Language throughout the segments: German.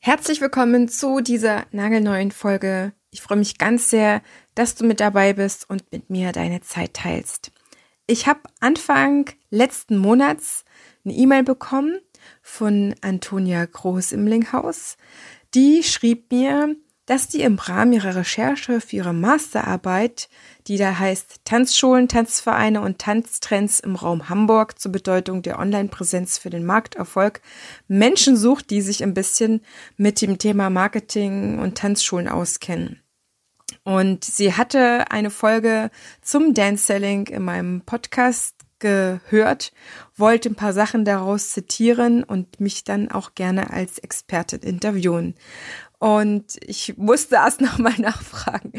Herzlich willkommen zu dieser nagelneuen Folge. Ich freue mich ganz sehr, dass du mit dabei bist und mit mir deine Zeit teilst. Ich habe Anfang letzten Monats eine E-Mail bekommen von Antonia Groß im Linkhaus. Die schrieb mir, dass die im Rahmen ihrer Recherche für ihre Masterarbeit, die da heißt Tanzschulen, Tanzvereine und Tanztrends im Raum Hamburg zur Bedeutung der Online-Präsenz für den Markterfolg, Menschen sucht, die sich ein bisschen mit dem Thema Marketing und Tanzschulen auskennen. Und sie hatte eine Folge zum Dance Selling in meinem Podcast gehört, wollte ein paar Sachen daraus zitieren und mich dann auch gerne als Expertin interviewen. Und ich musste erst nochmal nachfragen,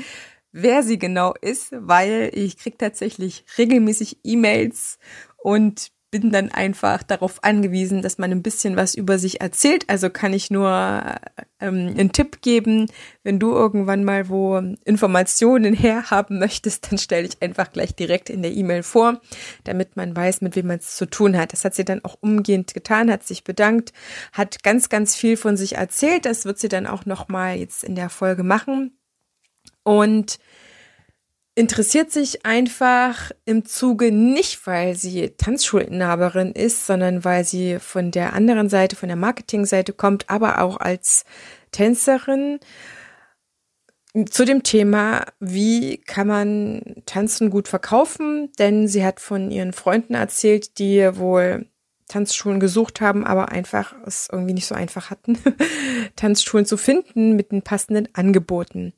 wer sie genau ist, weil ich krieg tatsächlich regelmäßig E-Mails und bin dann einfach darauf angewiesen, dass man ein bisschen was über sich erzählt. Also kann ich nur ähm, einen Tipp geben, wenn du irgendwann mal wo Informationen herhaben möchtest, dann stell dich einfach gleich direkt in der E-Mail vor, damit man weiß, mit wem man es zu tun hat. Das hat sie dann auch umgehend getan, hat sich bedankt, hat ganz, ganz viel von sich erzählt. Das wird sie dann auch noch mal jetzt in der Folge machen. Und interessiert sich einfach im Zuge nicht, weil sie Tanzschulinhaberin ist, sondern weil sie von der anderen Seite, von der Marketingseite kommt, aber auch als Tänzerin zu dem Thema, wie kann man Tanzen gut verkaufen, denn sie hat von ihren Freunden erzählt, die wohl Tanzschulen gesucht haben, aber einfach es irgendwie nicht so einfach hatten, Tanzschulen zu finden mit den passenden Angeboten.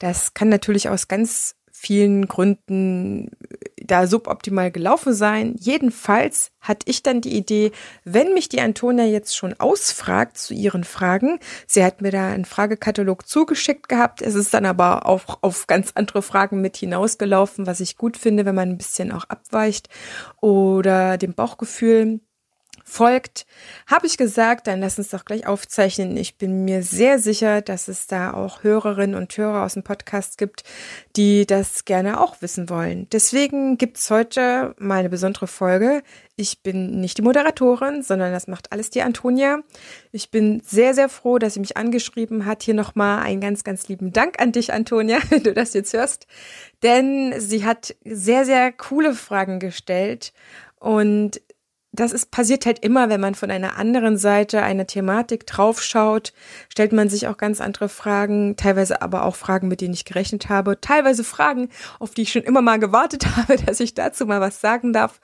Das kann natürlich aus ganz vielen Gründen da suboptimal gelaufen sein. Jedenfalls hatte ich dann die Idee, wenn mich die Antonia jetzt schon ausfragt zu ihren Fragen, sie hat mir da einen Fragekatalog zugeschickt gehabt, es ist dann aber auch auf ganz andere Fragen mit hinausgelaufen, was ich gut finde, wenn man ein bisschen auch abweicht. Oder dem Bauchgefühl folgt, habe ich gesagt, dann lass uns doch gleich aufzeichnen. Ich bin mir sehr sicher, dass es da auch Hörerinnen und Hörer aus dem Podcast gibt, die das gerne auch wissen wollen. Deswegen gibt's heute mal eine besondere Folge. Ich bin nicht die Moderatorin, sondern das macht alles die Antonia. Ich bin sehr, sehr froh, dass sie mich angeschrieben hat. Hier nochmal einen ganz, ganz lieben Dank an dich, Antonia, wenn du das jetzt hörst. Denn sie hat sehr, sehr coole Fragen gestellt und das ist passiert halt immer, wenn man von einer anderen Seite eine Thematik draufschaut, stellt man sich auch ganz andere Fragen, teilweise aber auch Fragen, mit denen ich gerechnet habe, teilweise Fragen, auf die ich schon immer mal gewartet habe, dass ich dazu mal was sagen darf.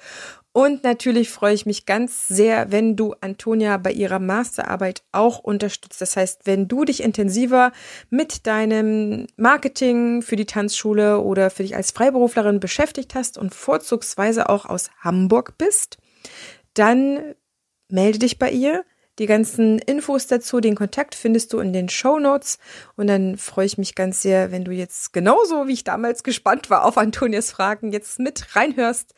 Und natürlich freue ich mich ganz sehr, wenn du Antonia bei ihrer Masterarbeit auch unterstützt. Das heißt, wenn du dich intensiver mit deinem Marketing für die Tanzschule oder für dich als Freiberuflerin beschäftigt hast und vorzugsweise auch aus Hamburg bist, dann melde dich bei ihr. Die ganzen Infos dazu, den Kontakt findest du in den Show Notes. Und dann freue ich mich ganz sehr, wenn du jetzt genauso wie ich damals gespannt war auf Antonias Fragen jetzt mit reinhörst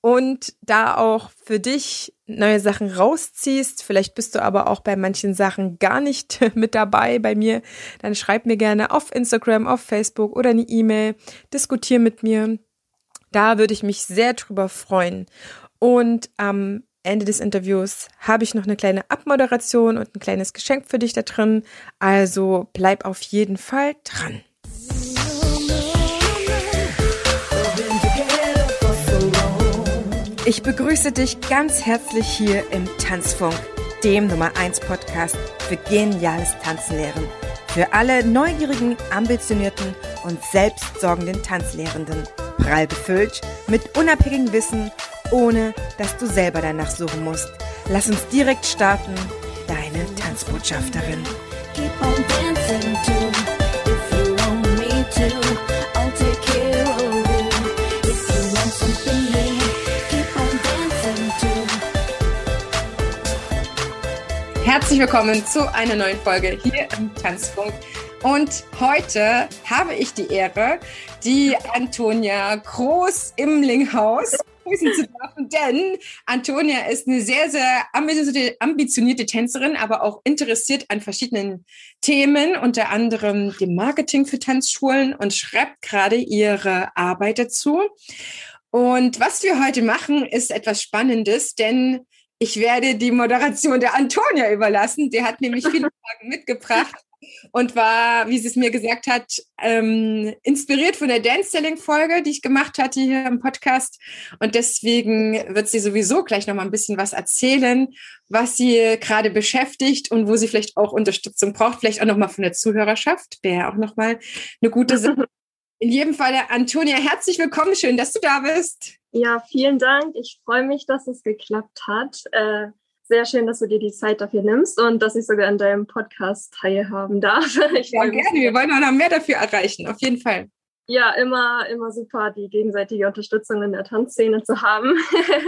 und da auch für dich neue Sachen rausziehst. Vielleicht bist du aber auch bei manchen Sachen gar nicht mit dabei bei mir. Dann schreib mir gerne auf Instagram, auf Facebook oder eine E-Mail. Diskutier mit mir. Da würde ich mich sehr drüber freuen. Und am Ende des Interviews habe ich noch eine kleine Abmoderation und ein kleines Geschenk für dich da drin. Also bleib auf jeden Fall dran. Ich begrüße dich ganz herzlich hier im Tanzfunk, dem Nummer 1 Podcast für geniales Tanzenlehren. Für alle neugierigen, ambitionierten und selbstsorgenden Tanzlehrenden. Prall befüllt mit unabhängigem Wissen ohne dass du selber danach suchen musst. Lass uns direkt starten. Deine Tanzbotschafterin. Herzlich willkommen zu einer neuen Folge hier im Tanzfunk. Und heute habe ich die Ehre, die Antonia Groß im Linghaus begrüßen zu dürfen, denn Antonia ist eine sehr, sehr ambitionierte, ambitionierte Tänzerin, aber auch interessiert an verschiedenen Themen, unter anderem dem Marketing für Tanzschulen und schreibt gerade ihre Arbeit dazu. Und was wir heute machen, ist etwas Spannendes, denn ich werde die Moderation der Antonia überlassen. Die hat nämlich viele Fragen mitgebracht und war, wie sie es mir gesagt hat, ähm, inspiriert von der Dance-Selling-Folge, die ich gemacht hatte hier im Podcast. Und deswegen wird sie sowieso gleich noch mal ein bisschen was erzählen, was sie gerade beschäftigt und wo sie vielleicht auch Unterstützung braucht, vielleicht auch noch mal von der Zuhörerschaft. Wäre auch noch mal eine gute Sache. In jedem Fall, Antonia, herzlich willkommen. Schön, dass du da bist. Ja, vielen Dank. Ich freue mich, dass es geklappt hat. Äh, sehr schön, dass du dir die Zeit dafür nimmst und dass ich sogar an deinem Podcast teilhaben darf. Ich ja, gerne. Wir wollen auch noch mehr dafür erreichen, auf jeden Fall. Ja, immer, immer super, die gegenseitige Unterstützung in der Tanzszene zu haben.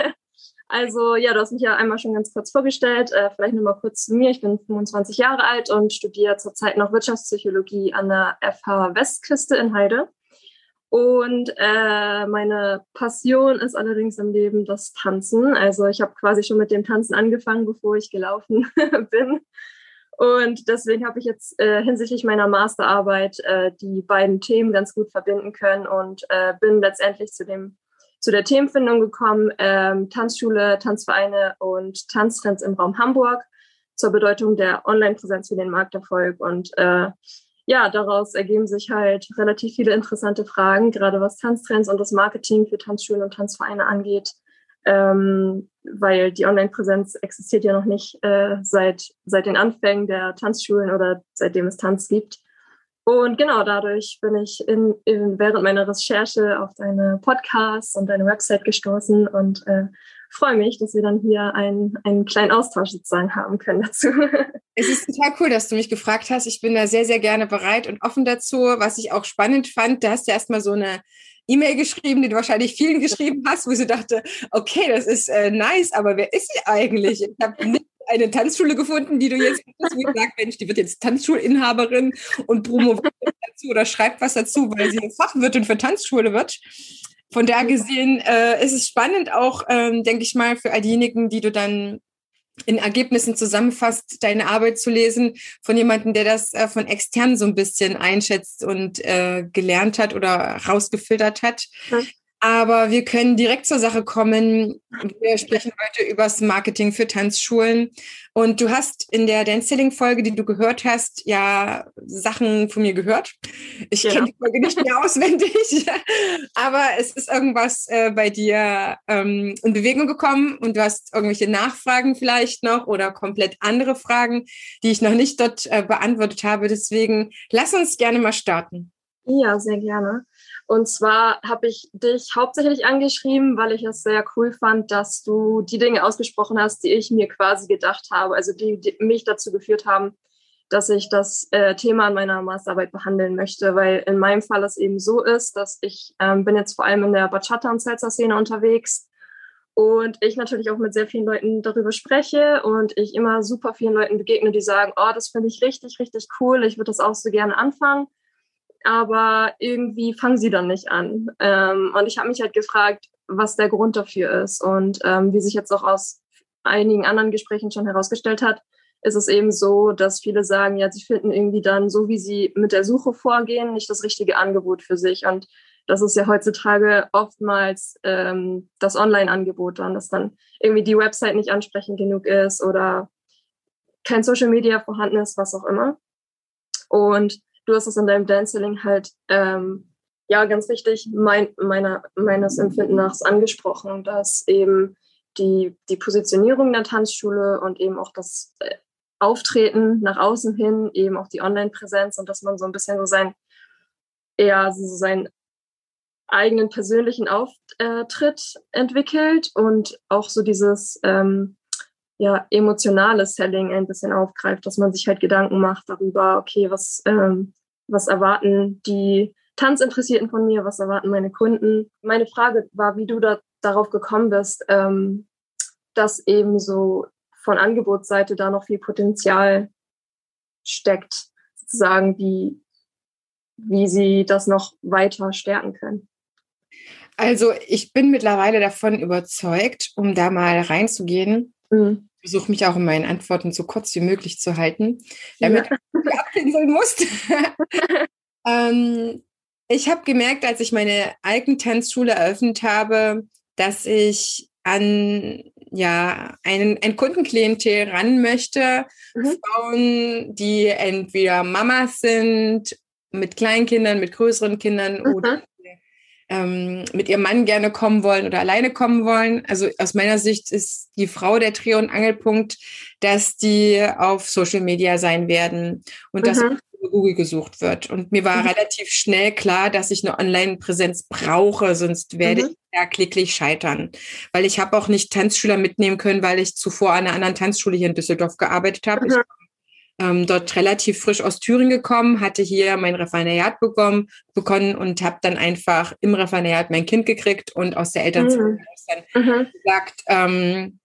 also, ja, du hast mich ja einmal schon ganz kurz vorgestellt. Äh, vielleicht nochmal kurz zu mir. Ich bin 25 Jahre alt und studiere zurzeit noch Wirtschaftspsychologie an der FH Westküste in Heide. Und äh, meine Passion ist allerdings im Leben das Tanzen. Also ich habe quasi schon mit dem Tanzen angefangen, bevor ich gelaufen bin. Und deswegen habe ich jetzt äh, hinsichtlich meiner Masterarbeit äh, die beiden Themen ganz gut verbinden können und äh, bin letztendlich zu dem zu der Themenfindung gekommen, ähm, Tanzschule, Tanzvereine und Tanztrends im Raum Hamburg zur Bedeutung der Online-Präsenz für den Markterfolg. Und äh, ja, daraus ergeben sich halt relativ viele interessante Fragen, gerade was Tanztrends und das Marketing für Tanzschulen und Tanzvereine angeht, ähm, weil die Online-Präsenz existiert ja noch nicht äh, seit, seit den Anfängen der Tanzschulen oder seitdem es Tanz gibt. Und genau dadurch bin ich in, in, während meiner Recherche auf deine Podcasts und deine Website gestoßen und äh, freue mich, dass wir dann hier einen, einen kleinen Austausch sozusagen haben können dazu. Es ist total cool, dass du mich gefragt hast. Ich bin da sehr, sehr gerne bereit und offen dazu. Was ich auch spannend fand, da hast du erstmal so eine E-Mail geschrieben, die du wahrscheinlich vielen geschrieben hast, wo sie dachte, okay, das ist äh, nice, aber wer ist sie eigentlich? Ich habe nicht eine Tanzschule gefunden, die du jetzt sagst, Mensch, die wird jetzt Tanzschulinhaberin und promoviert dazu oder schreibt was dazu, weil sie Fachwirtin für Tanzschule wird. Von da gesehen äh, ist es spannend auch, ähm, denke ich mal, für all diejenigen, die du dann in Ergebnissen zusammenfasst, deine Arbeit zu lesen von jemandem, der das äh, von extern so ein bisschen einschätzt und äh, gelernt hat oder rausgefiltert hat. Mhm. Aber wir können direkt zur Sache kommen. Wir sprechen heute über das Marketing für Tanzschulen. Und du hast in der Dance-Selling-Folge, die du gehört hast, ja Sachen von mir gehört. Ich ja. kenne die Folge nicht mehr auswendig, aber es ist irgendwas äh, bei dir ähm, in Bewegung gekommen und du hast irgendwelche Nachfragen vielleicht noch oder komplett andere Fragen, die ich noch nicht dort äh, beantwortet habe. Deswegen lass uns gerne mal starten. Ja, sehr gerne. Und zwar habe ich dich hauptsächlich angeschrieben, weil ich es sehr cool fand, dass du die Dinge ausgesprochen hast, die ich mir quasi gedacht habe, also die, die mich dazu geführt haben, dass ich das äh, Thema in meiner Masterarbeit behandeln möchte, weil in meinem Fall es eben so ist, dass ich ähm, bin jetzt vor allem in der Bachata- und Salsa-Szene unterwegs. Und ich natürlich auch mit sehr vielen Leuten darüber spreche und ich immer super vielen Leuten begegne, die sagen, oh, das finde ich richtig, richtig cool, ich würde das auch so gerne anfangen aber irgendwie fangen sie dann nicht an. Ähm, und ich habe mich halt gefragt, was der Grund dafür ist. Und ähm, wie sich jetzt auch aus einigen anderen Gesprächen schon herausgestellt hat, ist es eben so, dass viele sagen, ja, sie finden irgendwie dann, so wie sie mit der Suche vorgehen, nicht das richtige Angebot für sich. Und das ist ja heutzutage oftmals ähm, das Online-Angebot dann, dass dann irgendwie die Website nicht ansprechend genug ist oder kein Social Media vorhanden ist, was auch immer. Und du hast es in deinem Dancing halt ähm, ja ganz wichtig mein, meiner, meines Empfindens angesprochen, dass eben die, die Positionierung der Tanzschule und eben auch das äh, Auftreten nach außen hin, eben auch die Online-Präsenz und dass man so ein bisschen so sein, eher so seinen eigenen persönlichen Auftritt entwickelt und auch so dieses ähm, ja, emotionale Selling ein bisschen aufgreift, dass man sich halt Gedanken macht darüber, okay, was, ähm, was erwarten die Tanzinteressierten von mir, was erwarten meine Kunden. Meine Frage war, wie du da darauf gekommen bist, ähm, dass eben so von Angebotsseite da noch viel Potenzial steckt, sozusagen, wie, wie sie das noch weiter stärken können. Also ich bin mittlerweile davon überzeugt, um da mal reinzugehen. Mhm versuche mich auch in meinen Antworten so kurz wie möglich zu halten, damit ja. du abpinseln musst. ähm, ich habe gemerkt, als ich meine Tanzschule eröffnet habe, dass ich an ja ein, ein Kundenklientel ran möchte. Mhm. Frauen, die entweder Mamas sind, mit Kleinkindern, mit größeren Kindern mhm. oder ähm, mit ihrem Mann gerne kommen wollen oder alleine kommen wollen. Also aus meiner Sicht ist die Frau der Dreh- und Angelpunkt, dass die auf Social Media sein werden und mhm. dass Google gesucht wird. Und mir war mhm. relativ schnell klar, dass ich eine Online-Präsenz brauche, sonst werde mhm. ich ja klicklich scheitern. Weil ich habe auch nicht Tanzschüler mitnehmen können, weil ich zuvor an einer anderen Tanzschule hier in Düsseldorf gearbeitet habe. Ich ähm, dort relativ frisch aus Thüringen gekommen, hatte hier mein Referendariat bekommen, begonnen und habe dann einfach im Referendariat mein Kind gekriegt und aus der Elternzeit mhm. dann mhm. gesagt, ähm,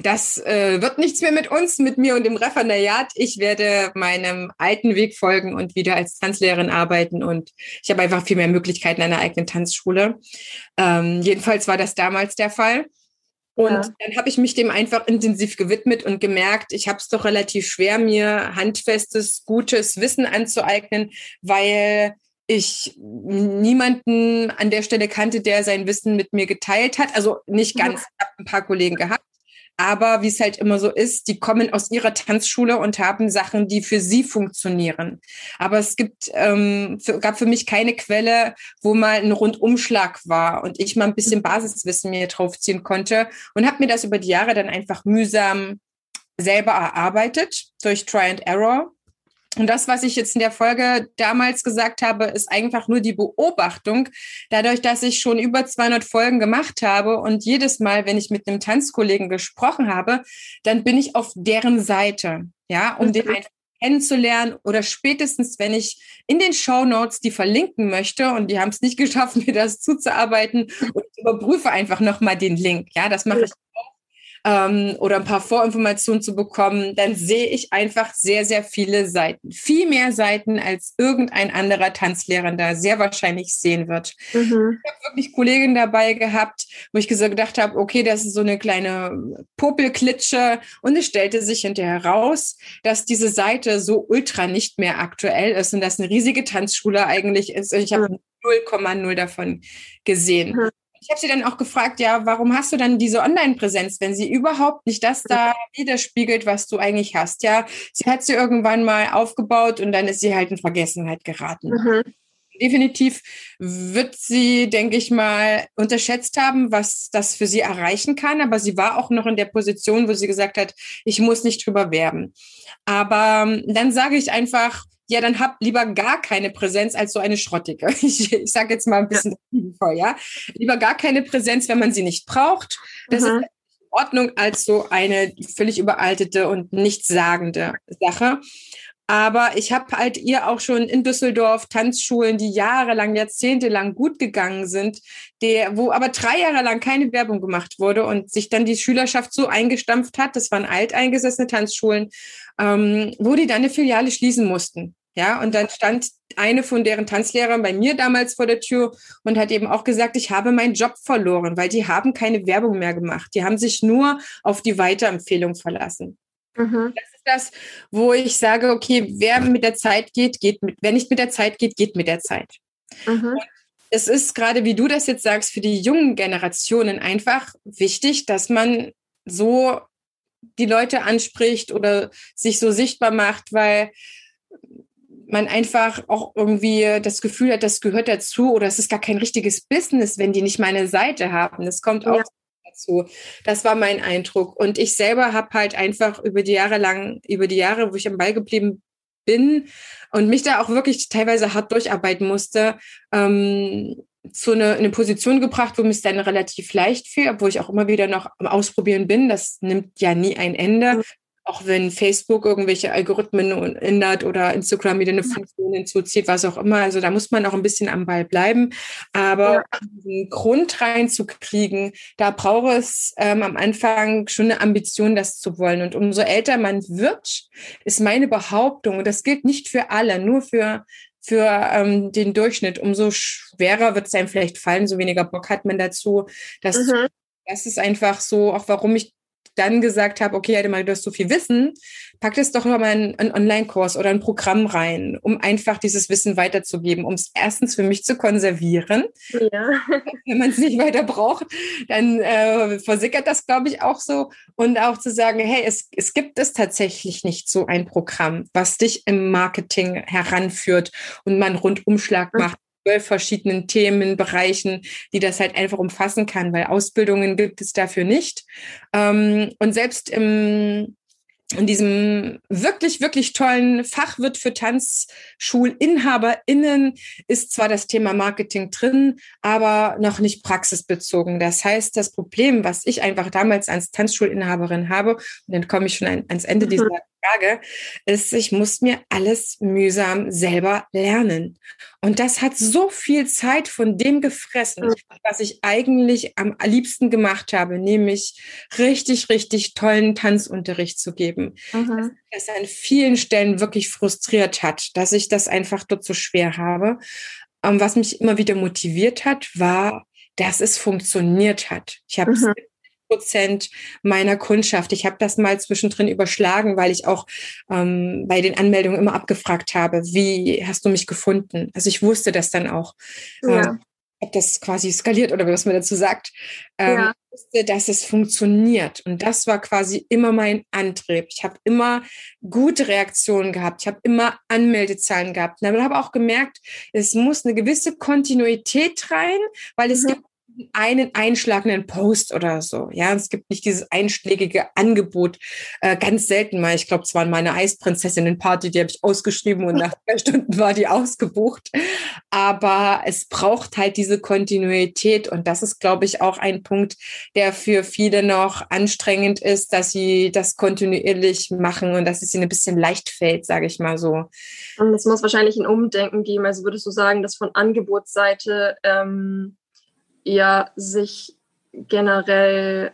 das äh, wird nichts mehr mit uns, mit mir und dem Referendariat. Ich werde meinem alten Weg folgen und wieder als Tanzlehrerin arbeiten. Und ich habe einfach viel mehr Möglichkeiten einer eigenen Tanzschule. Ähm, jedenfalls war das damals der Fall. Und ja. dann habe ich mich dem einfach intensiv gewidmet und gemerkt, ich habe es doch relativ schwer, mir handfestes, gutes Wissen anzueignen, weil ich niemanden an der Stelle kannte, der sein Wissen mit mir geteilt hat. Also nicht ganz, ich habe ein paar Kollegen gehabt, aber wie es halt immer so ist, die kommen aus ihrer Tanzschule und haben Sachen, die für sie funktionieren. Aber es gibt, ähm, für, gab für mich keine Quelle, wo mal ein Rundumschlag war und ich mal ein bisschen Basiswissen mir draufziehen konnte und habe mir das über die Jahre dann einfach mühsam selber erarbeitet durch Try and Error. Und das, was ich jetzt in der Folge damals gesagt habe, ist einfach nur die Beobachtung. Dadurch, dass ich schon über 200 Folgen gemacht habe und jedes Mal, wenn ich mit einem Tanzkollegen gesprochen habe, dann bin ich auf deren Seite, ja, um mhm. den einfach kennenzulernen oder spätestens, wenn ich in den Show Notes die verlinken möchte und die haben es nicht geschafft, mir das zuzuarbeiten und ich überprüfe einfach nochmal den Link. Ja, das mache ich ähm, oder ein paar Vorinformationen zu bekommen, dann sehe ich einfach sehr, sehr viele Seiten. Viel mehr Seiten, als irgendein anderer Tanzlehrer da sehr wahrscheinlich sehen wird. Mhm. Ich habe wirklich Kolleginnen dabei gehabt, wo ich gedacht habe, okay, das ist so eine kleine Popelklitsche. Und es stellte sich hinterher raus, dass diese Seite so ultra nicht mehr aktuell ist und dass eine riesige Tanzschule eigentlich ist. Und ich habe 0,0 mhm. davon gesehen. Mhm ich habe sie dann auch gefragt, ja, warum hast du dann diese Online-Präsenz, wenn sie überhaupt nicht das da widerspiegelt, was du eigentlich hast? Ja, sie hat sie irgendwann mal aufgebaut und dann ist sie halt in Vergessenheit geraten. Mhm. Definitiv wird sie, denke ich mal, unterschätzt haben, was das für sie erreichen kann. Aber sie war auch noch in der Position, wo sie gesagt hat, ich muss nicht drüber werben. Aber ähm, dann sage ich einfach, ja, dann hab lieber gar keine Präsenz als so eine schrottige. Ich, ich sage jetzt mal ein bisschen ja. ja. Lieber gar keine Präsenz, wenn man sie nicht braucht. Das mhm. ist in Ordnung als so eine völlig überaltete und nichtssagende Sache. Aber ich habe halt ihr auch schon in Düsseldorf Tanzschulen, die jahrelang, jahrzehntelang gut gegangen sind, der, wo aber drei Jahre lang keine Werbung gemacht wurde und sich dann die Schülerschaft so eingestampft hat, das waren alteingesessene Tanzschulen, ähm, wo die dann eine Filiale schließen mussten. Ja, und dann stand eine von deren Tanzlehrern bei mir damals vor der Tür und hat eben auch gesagt, ich habe meinen Job verloren, weil die haben keine Werbung mehr gemacht. Die haben sich nur auf die Weiterempfehlung verlassen. Mhm. Das ist das, wo ich sage, okay, wer mit der Zeit geht, geht mit, wer nicht mit der Zeit geht, geht mit der Zeit. Mhm. Es ist gerade, wie du das jetzt sagst, für die jungen Generationen einfach wichtig, dass man so die Leute anspricht oder sich so sichtbar macht, weil man einfach auch irgendwie das Gefühl hat, das gehört dazu oder es ist gar kein richtiges Business, wenn die nicht meine Seite haben. Das kommt auch ja. dazu. Das war mein Eindruck. Und ich selber habe halt einfach über die Jahre lang, über die Jahre, wo ich am Ball geblieben bin und mich da auch wirklich teilweise hart durcharbeiten musste, ähm, zu eine, eine Position gebracht, wo mir es dann relativ leicht fiel, obwohl ich auch immer wieder noch am Ausprobieren bin. Das nimmt ja nie ein Ende. Auch wenn Facebook irgendwelche Algorithmen ändert oder Instagram wieder eine Funktion hinzuzieht, was auch immer. Also da muss man auch ein bisschen am Ball bleiben. Aber ja. diesen Grund reinzukriegen, da braucht es ähm, am Anfang schon eine Ambition, das zu wollen. Und umso älter man wird, ist meine Behauptung, und das gilt nicht für alle, nur für für ähm, den Durchschnitt, umso schwerer wird es einem vielleicht fallen, so weniger Bock hat man dazu. Das, mhm. das ist einfach so, auch warum ich dann gesagt habe, okay, mal, du hast so viel Wissen, pack das doch mal in einen Online-Kurs oder ein Programm rein, um einfach dieses Wissen weiterzugeben, um es erstens für mich zu konservieren. Ja. Wenn man es nicht weiter braucht, dann äh, versickert das, glaube ich, auch so. Und auch zu sagen, hey, es, es gibt es tatsächlich nicht so ein Programm, was dich im Marketing heranführt und man Rundumschlag macht zwölf verschiedenen Themenbereichen, die das halt einfach umfassen kann, weil Ausbildungen gibt es dafür nicht. Ähm, und selbst im in diesem wirklich, wirklich tollen Fachwirt für TanzschulinhaberInnen ist zwar das Thema Marketing drin, aber noch nicht praxisbezogen. Das heißt, das Problem, was ich einfach damals als Tanzschulinhaberin habe, und dann komme ich schon ans Ende mhm. dieser Frage, ist, ich muss mir alles mühsam selber lernen. Und das hat so viel Zeit von dem gefressen, was ich eigentlich am liebsten gemacht habe, nämlich richtig, richtig tollen Tanzunterricht zu geben. Mhm. Das, das an vielen Stellen wirklich frustriert hat, dass ich das einfach dort so schwer habe. Und was mich immer wieder motiviert hat, war, dass es funktioniert hat. Ich habe mhm. Prozent meiner Kundschaft. Ich habe das mal zwischendrin überschlagen, weil ich auch ähm, bei den Anmeldungen immer abgefragt habe, wie hast du mich gefunden? Also ich wusste das dann auch. Ja. Ähm, ob das quasi skaliert oder was man dazu sagt, ähm, ja. wusste, dass es funktioniert. Und das war quasi immer mein Antrieb. Ich habe immer gute Reaktionen gehabt. Ich habe immer Anmeldezahlen gehabt. Und habe auch gemerkt, es muss eine gewisse Kontinuität rein, weil es mhm. gibt einen einschlagenden Post oder so. Ja, es gibt nicht dieses einschlägige Angebot. Äh, ganz selten mal. Ich glaube, es waren meine Eisprinzessinnen-Party, die habe ich ausgeschrieben und nach zwei Stunden war die ausgebucht. Aber es braucht halt diese Kontinuität und das ist, glaube ich, auch ein Punkt, der für viele noch anstrengend ist, dass sie das kontinuierlich machen und dass es ihnen ein bisschen leicht fällt, sage ich mal so. Und es muss wahrscheinlich ein Umdenken geben. Also würdest du sagen, dass von Angebotsseite ähm ja sich generell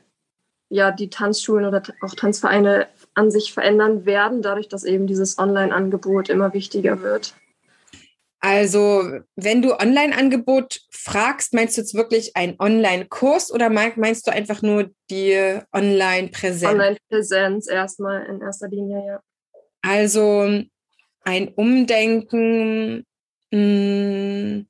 ja die Tanzschulen oder auch Tanzvereine an sich verändern werden, dadurch, dass eben dieses Online-Angebot immer wichtiger wird? Also, wenn du Online-Angebot fragst, meinst du jetzt wirklich einen Online-Kurs oder meinst du einfach nur die Online-Präsenz? Online-Präsenz erstmal in erster Linie, ja. Also ein Umdenken, mh, hm,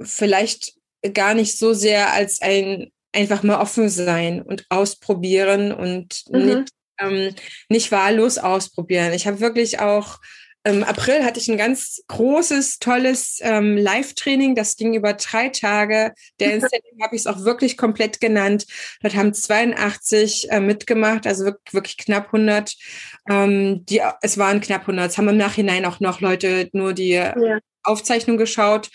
vielleicht gar nicht so sehr als ein einfach mal offen sein und ausprobieren und mhm. nicht, ähm, nicht wahllos ausprobieren. Ich habe wirklich auch im April hatte ich ein ganz großes, tolles ähm, Live-Training. Das ging über drei Tage. Der Setting habe ich es auch wirklich komplett genannt. Dort haben 82 äh, mitgemacht, also wirklich, wirklich knapp 100. Ähm, die, es waren knapp 100. Es haben im Nachhinein auch noch Leute nur die ja. Aufzeichnung geschaut.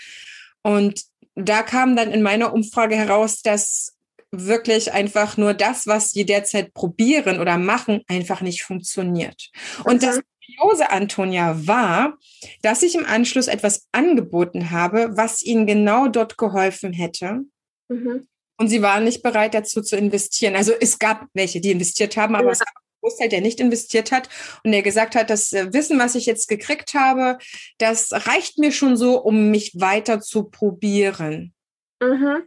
Und da kam dann in meiner Umfrage heraus, dass wirklich einfach nur das, was die derzeit probieren oder machen, einfach nicht funktioniert. Und das Kuriose, Antonia, war, dass ich im Anschluss etwas angeboten habe, was ihnen genau dort geholfen hätte. Mhm. Und sie waren nicht bereit dazu zu investieren. Also es gab welche, die investiert haben, aber ja. es gab Großteil, der nicht investiert hat und der gesagt hat, das äh, Wissen, was ich jetzt gekriegt habe, das reicht mir schon so, um mich weiter zu probieren. Mhm.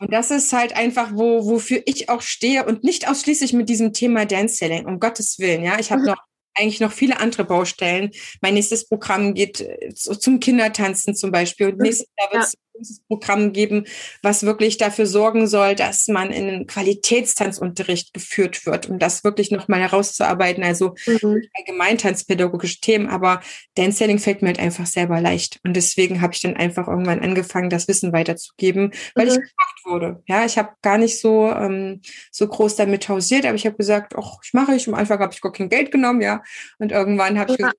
Und das ist halt einfach, wo, wofür ich auch stehe und nicht ausschließlich mit diesem Thema Dance Selling, um Gottes Willen. Ja, ich habe mhm. noch eigentlich noch viele andere Baustellen. Mein nächstes Programm geht äh, zum Kindertanzen zum Beispiel und mhm. nächstes Jahr wird es großes Programm geben, was wirklich dafür sorgen soll, dass man in einen Qualitätstanzunterricht geführt wird, um das wirklich nochmal herauszuarbeiten. Also mhm. allgemein tanzpädagogische Themen, aber Dance-Selling fällt mir halt einfach selber leicht. Und deswegen habe ich dann einfach irgendwann angefangen, das Wissen weiterzugeben, weil mhm. ich gefragt wurde. Ja, ich habe gar nicht so, ähm, so groß damit hausiert, aber ich habe gesagt, ach, ich mache ich. Am Anfang habe ich gar kein Geld genommen, ja. Und irgendwann habe ich gesagt,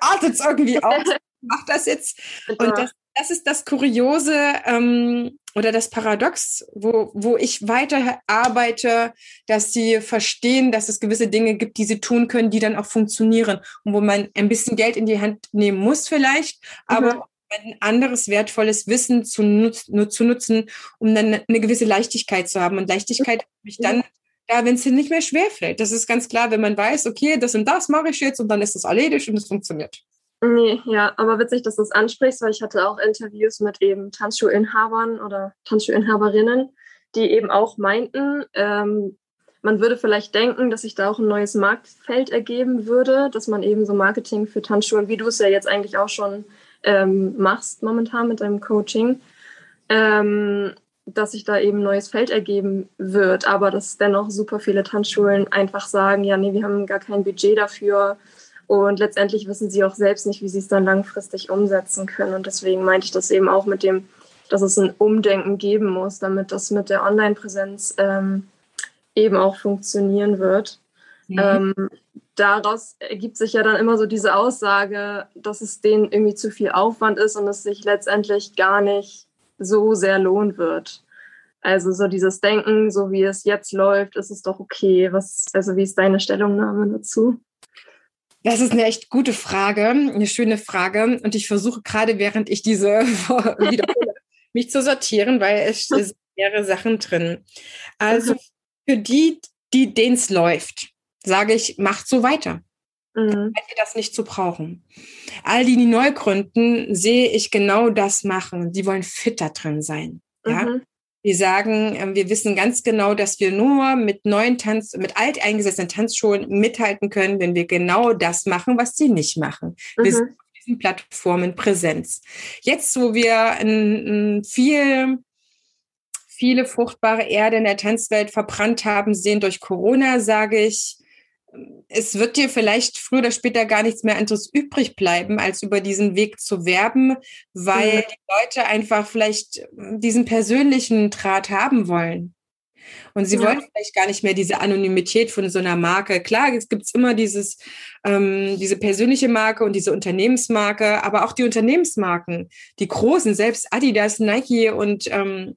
artet es irgendwie aus. mach das jetzt. Und das das ist das Kuriose ähm, oder das Paradox, wo, wo ich weiter arbeite, dass sie verstehen, dass es gewisse Dinge gibt, die sie tun können, die dann auch funktionieren und wo man ein bisschen Geld in die Hand nehmen muss vielleicht, aber mhm. ein anderes wertvolles Wissen zu, nutz, nur zu nutzen, um dann eine gewisse Leichtigkeit zu haben. Und Leichtigkeit habe ich dann da, wenn es dir nicht mehr schwerfällt. Das ist ganz klar, wenn man weiß, okay, das und das mache ich jetzt und dann ist das erledigt und es funktioniert. Nee, ja, aber witzig, dass du es ansprichst, weil ich hatte auch Interviews mit eben Tanzschulinhabern oder Tanzschulinhaberinnen, die eben auch meinten, ähm, man würde vielleicht denken, dass sich da auch ein neues Marktfeld ergeben würde, dass man eben so Marketing für Tanzschulen, wie du es ja jetzt eigentlich auch schon ähm, machst momentan mit deinem Coaching, ähm, dass sich da eben ein neues Feld ergeben wird, aber dass dennoch super viele Tanzschulen einfach sagen, ja, nee, wir haben gar kein Budget dafür und letztendlich wissen sie auch selbst nicht, wie sie es dann langfristig umsetzen können und deswegen meinte ich das eben auch mit dem, dass es ein Umdenken geben muss, damit das mit der Online-Präsenz ähm, eben auch funktionieren wird. Mhm. Ähm, daraus ergibt sich ja dann immer so diese Aussage, dass es denen irgendwie zu viel Aufwand ist und es sich letztendlich gar nicht so sehr lohnen wird. Also so dieses Denken, so wie es jetzt läuft, ist es doch okay. Was, also wie ist deine Stellungnahme dazu? Das ist eine echt gute Frage, eine schöne Frage. Und ich versuche gerade, während ich diese wiederhole, mich zu sortieren, weil es sind mehrere Sachen drin. Also für die, die denen es läuft, sage ich, macht so weiter. Mhm. Weil ihr das nicht zu brauchen. All die, die neu gründen, sehe ich genau das machen. Die wollen fitter drin sein. Ja? Mhm. Die sagen, ähm, wir wissen ganz genau, dass wir nur mit neuen Tanz, mit alteingesetzten Tanzschulen mithalten können, wenn wir genau das machen, was sie nicht machen. Mhm. Wir sind auf diesen Plattformen Präsenz. Jetzt, wo wir ein, ein viel viele fruchtbare Erde in der Tanzwelt verbrannt haben sehen durch Corona, sage ich, es wird dir vielleicht früher oder später gar nichts mehr anderes übrig bleiben, als über diesen Weg zu werben, weil mhm. die Leute einfach vielleicht diesen persönlichen Draht haben wollen. Und sie ja. wollen vielleicht gar nicht mehr diese Anonymität von so einer Marke. Klar, es gibt immer dieses, ähm, diese persönliche Marke und diese Unternehmensmarke, aber auch die Unternehmensmarken, die großen, selbst Adidas, Nike und ähm,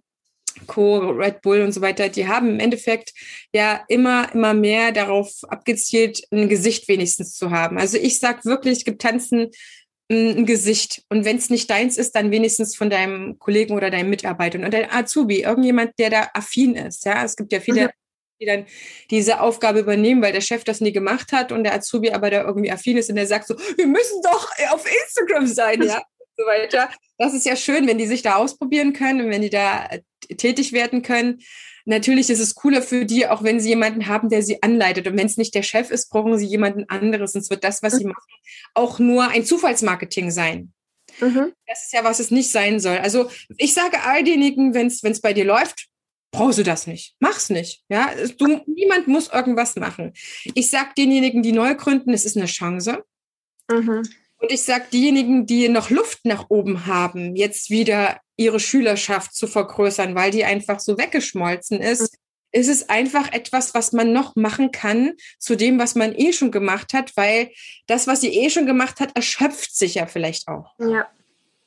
Co., Red Bull und so weiter, die haben im Endeffekt ja immer, immer mehr darauf abgezielt, ein Gesicht wenigstens zu haben. Also ich sag wirklich, es gibt Tanzen ein Gesicht. Und wenn es nicht deins ist, dann wenigstens von deinem Kollegen oder deinem Mitarbeiter und deinem Azubi, irgendjemand, der da affin ist. Ja, es gibt ja viele, mhm. die dann diese Aufgabe übernehmen, weil der Chef das nie gemacht hat und der Azubi aber da irgendwie affin ist und der sagt so, wir müssen doch auf Instagram sein, ja. So weiter. Das ist ja schön, wenn die sich da ausprobieren können und wenn die da tätig werden können. Natürlich ist es cooler für die, auch wenn sie jemanden haben, der sie anleitet. Und wenn es nicht der Chef ist, brauchen sie jemanden anderes. Sonst wird das, was sie mhm. machen, auch nur ein Zufallsmarketing sein. Mhm. Das ist ja, was es nicht sein soll. Also ich sage all denjenigen, wenn es bei dir läuft, brauchst du das nicht. Mach's nicht. Ja, du, niemand muss irgendwas machen. Ich sage denjenigen, die neu gründen, es ist eine Chance. Mhm. Und ich sage diejenigen, die noch Luft nach oben haben, jetzt wieder ihre Schülerschaft zu vergrößern, weil die einfach so weggeschmolzen ist, ist es einfach etwas, was man noch machen kann zu dem, was man eh schon gemacht hat, weil das, was sie eh schon gemacht hat, erschöpft sich ja vielleicht auch. Ja.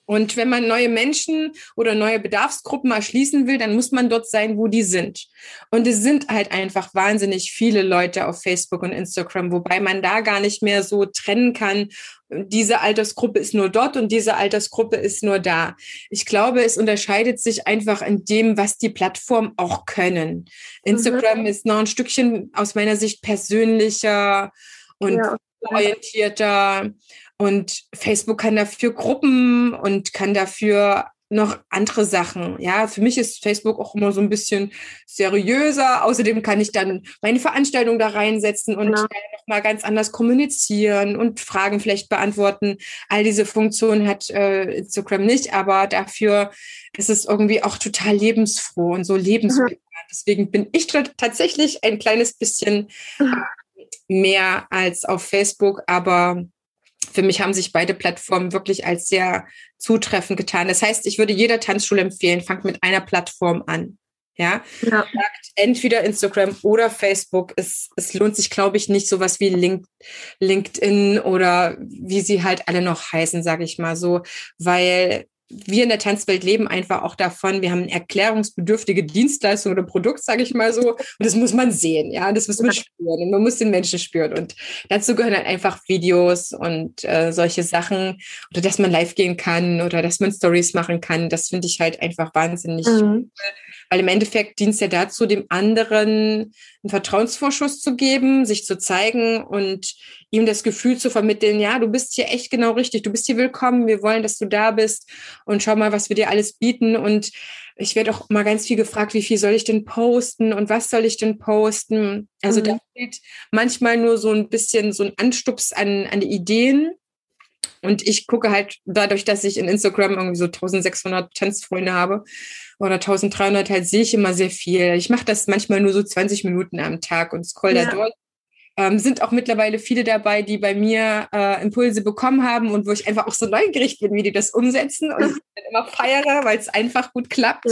Und wenn man neue Menschen oder neue Bedarfsgruppen erschließen will, dann muss man dort sein, wo die sind. Und es sind halt einfach wahnsinnig viele Leute auf Facebook und Instagram, wobei man da gar nicht mehr so trennen kann. Diese Altersgruppe ist nur dort und diese Altersgruppe ist nur da. Ich glaube, es unterscheidet sich einfach in dem, was die Plattformen auch können. Instagram mhm. ist noch ein Stückchen aus meiner Sicht persönlicher und ja. orientierter. Und Facebook kann dafür Gruppen und kann dafür noch andere Sachen. Ja, für mich ist Facebook auch immer so ein bisschen seriöser. Außerdem kann ich dann meine Veranstaltung da reinsetzen und genau. noch mal ganz anders kommunizieren und Fragen vielleicht beantworten. All diese Funktionen hat äh, Instagram nicht, aber dafür ist es irgendwie auch total lebensfroh und so lebenswert. Mhm. Deswegen bin ich tatsächlich ein kleines bisschen mhm. mehr als auf Facebook, aber für mich haben sich beide Plattformen wirklich als sehr zutreffend getan. Das heißt, ich würde jeder Tanzschule empfehlen, fangt mit einer Plattform an. Ja, ja. Entweder Instagram oder Facebook. Es, es lohnt sich, glaube ich, nicht sowas wie Link, LinkedIn oder wie sie halt alle noch heißen, sage ich mal so, weil wir in der Tanzwelt leben einfach auch davon, wir haben eine erklärungsbedürftige Dienstleistung oder Produkt, sage ich mal so, und das muss man sehen, ja, das muss man spüren und man muss den Menschen spüren. Und dazu gehören halt einfach Videos und äh, solche Sachen oder dass man live gehen kann oder dass man Stories machen kann, das finde ich halt einfach wahnsinnig mhm. cool Weil im Endeffekt dient es ja dazu, dem anderen einen Vertrauensvorschuss zu geben, sich zu zeigen und ihm das Gefühl zu vermitteln, ja, du bist hier echt genau richtig, du bist hier willkommen, wir wollen, dass du da bist und schau mal, was wir dir alles bieten. Und ich werde auch mal ganz viel gefragt, wie viel soll ich denn posten und was soll ich denn posten? Also mhm. da fehlt manchmal nur so ein bisschen so ein Anstups an, an die Ideen. Und ich gucke halt dadurch, dass ich in Instagram irgendwie so 1600 Tanzfreunde habe oder 1300, halt sehe ich immer sehr viel. Ich mache das manchmal nur so 20 Minuten am Tag und scroll ja. da durch. Ähm, sind auch mittlerweile viele dabei, die bei mir äh, Impulse bekommen haben und wo ich einfach auch so neugierig bin, wie die das umsetzen und ich dann immer feiere, weil es einfach gut klappt.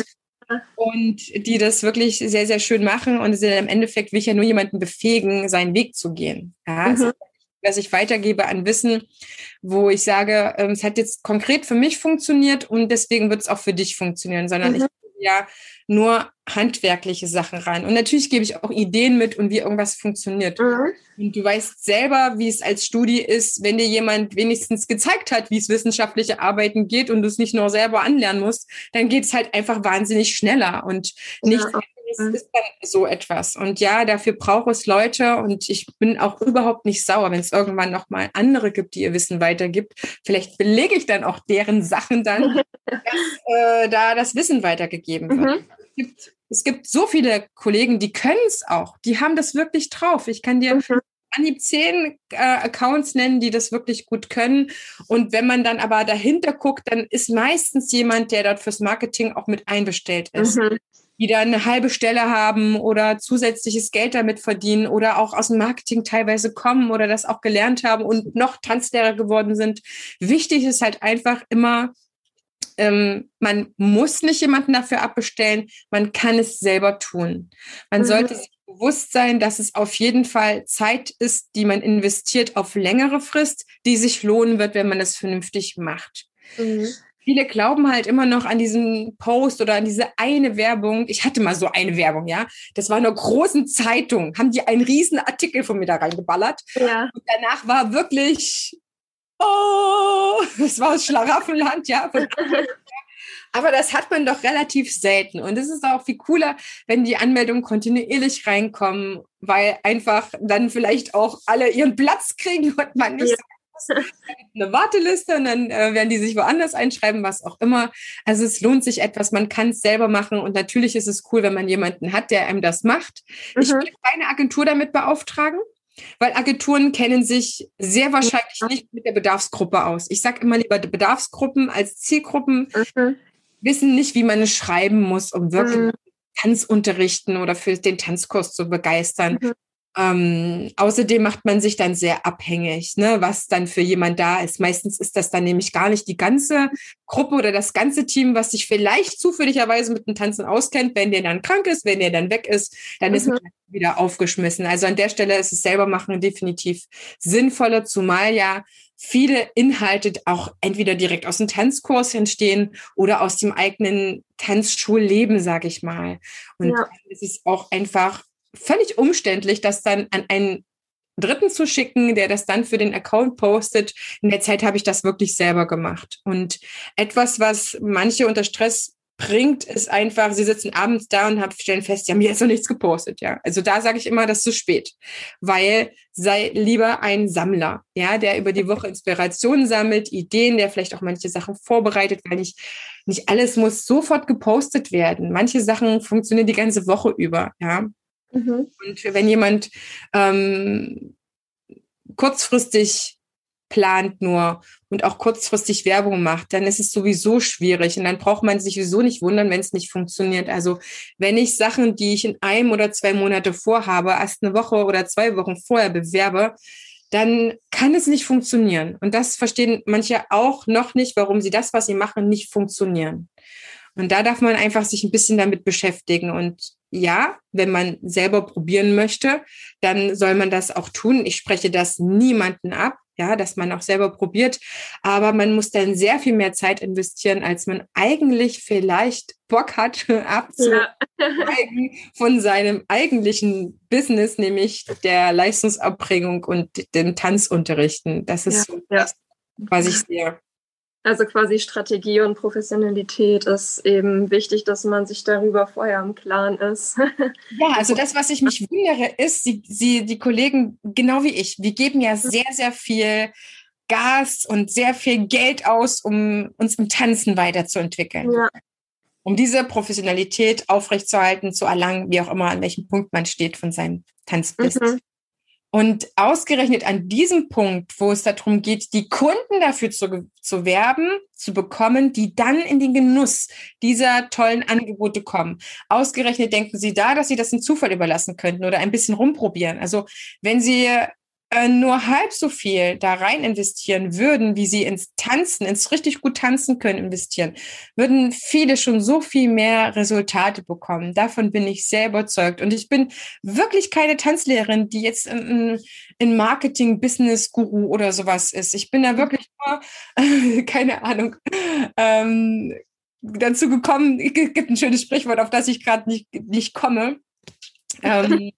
Und die das wirklich sehr, sehr schön machen. Und im Endeffekt will ich ja nur jemanden befähigen, seinen Weg zu gehen. Ja, also mhm was ich weitergebe an Wissen, wo ich sage, ähm, es hat jetzt konkret für mich funktioniert und deswegen wird es auch für dich funktionieren, sondern mhm. ich ja nur handwerkliche Sachen rein. Und natürlich gebe ich auch Ideen mit und wie irgendwas funktioniert. Mhm. Und du weißt selber, wie es als Studie ist, wenn dir jemand wenigstens gezeigt hat, wie es wissenschaftliche Arbeiten geht und du es nicht nur selber anlernen musst, dann geht es halt einfach wahnsinnig schneller und nicht ja es ist dann so etwas. Und ja, dafür braucht es Leute und ich bin auch überhaupt nicht sauer, wenn es irgendwann nochmal andere gibt, die ihr Wissen weitergibt. Vielleicht belege ich dann auch deren Sachen dann, dass äh, da das Wissen weitergegeben wird. Mhm. Es, gibt, es gibt so viele Kollegen, die können es auch. Die haben das wirklich drauf. Ich kann dir mhm. Anhieb zehn äh, Accounts nennen, die das wirklich gut können. Und wenn man dann aber dahinter guckt, dann ist meistens jemand, der dort fürs Marketing auch mit einbestellt ist. Mhm die dann eine halbe Stelle haben oder zusätzliches Geld damit verdienen oder auch aus dem Marketing teilweise kommen oder das auch gelernt haben und noch Tanzlehrer geworden sind. Wichtig ist halt einfach immer, ähm, man muss nicht jemanden dafür abbestellen, man kann es selber tun. Man mhm. sollte sich bewusst sein, dass es auf jeden Fall Zeit ist, die man investiert auf längere Frist, die sich lohnen wird, wenn man es vernünftig macht. Mhm viele glauben halt immer noch an diesen Post oder an diese eine Werbung. Ich hatte mal so eine Werbung, ja. Das war in einer großen Zeitung, haben die einen riesen Artikel von mir da reingeballert. Ja. Und danach war wirklich, oh, das war das Schlaraffenland, ja. Aber das hat man doch relativ selten. Und es ist auch viel cooler, wenn die Anmeldungen kontinuierlich reinkommen, weil einfach dann vielleicht auch alle ihren Platz kriegen und man nicht ja eine Warteliste und dann äh, werden die sich woanders einschreiben, was auch immer. Also es lohnt sich etwas, man kann es selber machen und natürlich ist es cool, wenn man jemanden hat, der einem das macht. Mhm. Ich will keine Agentur damit beauftragen. Weil Agenturen kennen sich sehr wahrscheinlich nicht mit der Bedarfsgruppe aus. Ich sage immer lieber Bedarfsgruppen als Zielgruppen mhm. wissen nicht, wie man es schreiben muss, um wirklich mhm. Tanzunterrichten oder für den Tanzkurs zu begeistern. Mhm. Ähm, außerdem macht man sich dann sehr abhängig, ne, was dann für jemand da ist. Meistens ist das dann nämlich gar nicht die ganze Gruppe oder das ganze Team, was sich vielleicht zufälligerweise mit dem Tanzen auskennt. Wenn der dann krank ist, wenn der dann weg ist, dann mhm. ist man wieder aufgeschmissen. Also an der Stelle ist es selber machen definitiv sinnvoller, zumal ja viele Inhalte auch entweder direkt aus dem Tanzkurs entstehen oder aus dem eigenen Tanzschulleben, sag ich mal. Und ja. es ist auch einfach völlig umständlich, das dann an einen Dritten zu schicken, der das dann für den Account postet. In der Zeit habe ich das wirklich selber gemacht. Und etwas, was manche unter Stress bringt, ist einfach, sie sitzen abends da und stellen fest, sie haben jetzt noch nichts gepostet, ja. Also da sage ich immer, das ist zu spät. Weil sei lieber ein Sammler, ja, der über die Woche Inspirationen sammelt, Ideen, der vielleicht auch manche Sachen vorbereitet, weil nicht, nicht alles muss sofort gepostet werden. Manche Sachen funktionieren die ganze Woche über, ja. Mhm. Und wenn jemand ähm, kurzfristig plant nur und auch kurzfristig Werbung macht, dann ist es sowieso schwierig und dann braucht man sich sowieso nicht wundern, wenn es nicht funktioniert. Also wenn ich Sachen, die ich in einem oder zwei Monate vorhabe, erst eine Woche oder zwei Wochen vorher bewerbe, dann kann es nicht funktionieren. Und das verstehen manche auch noch nicht, warum sie das, was sie machen, nicht funktionieren. Und da darf man einfach sich ein bisschen damit beschäftigen. Und ja, wenn man selber probieren möchte, dann soll man das auch tun. Ich spreche das niemanden ab, ja, dass man auch selber probiert. Aber man muss dann sehr viel mehr Zeit investieren, als man eigentlich vielleicht Bock hat, abzusteigen ja. von seinem eigentlichen Business, nämlich der Leistungsabbringung und den Tanzunterrichten. Das ist ja, so das, was ich sehe. Also quasi Strategie und Professionalität ist eben wichtig, dass man sich darüber vorher im Klaren ist. ja, also das, was ich mich wundere, ist, sie, sie, die Kollegen, genau wie ich, wir geben ja sehr, sehr viel Gas und sehr viel Geld aus, um uns im Tanzen weiterzuentwickeln. Ja. Um diese Professionalität aufrechtzuerhalten, zu erlangen, wie auch immer, an welchem Punkt man steht von seinem Tanzbusiness. Mhm. Und ausgerechnet an diesem Punkt, wo es darum geht, die Kunden dafür zu, zu werben, zu bekommen, die dann in den Genuss dieser tollen Angebote kommen. Ausgerechnet denken Sie da, dass Sie das dem Zufall überlassen könnten oder ein bisschen rumprobieren. Also wenn Sie äh, nur halb so viel da rein investieren würden, wie sie ins Tanzen, ins richtig gut tanzen können investieren, würden viele schon so viel mehr Resultate bekommen. Davon bin ich sehr überzeugt. Und ich bin wirklich keine Tanzlehrerin, die jetzt in, in Marketing, Business Guru oder sowas ist. Ich bin da wirklich nur, keine Ahnung, ähm, dazu gekommen, es gibt ein schönes Sprichwort, auf das ich gerade nicht, nicht komme. ähm,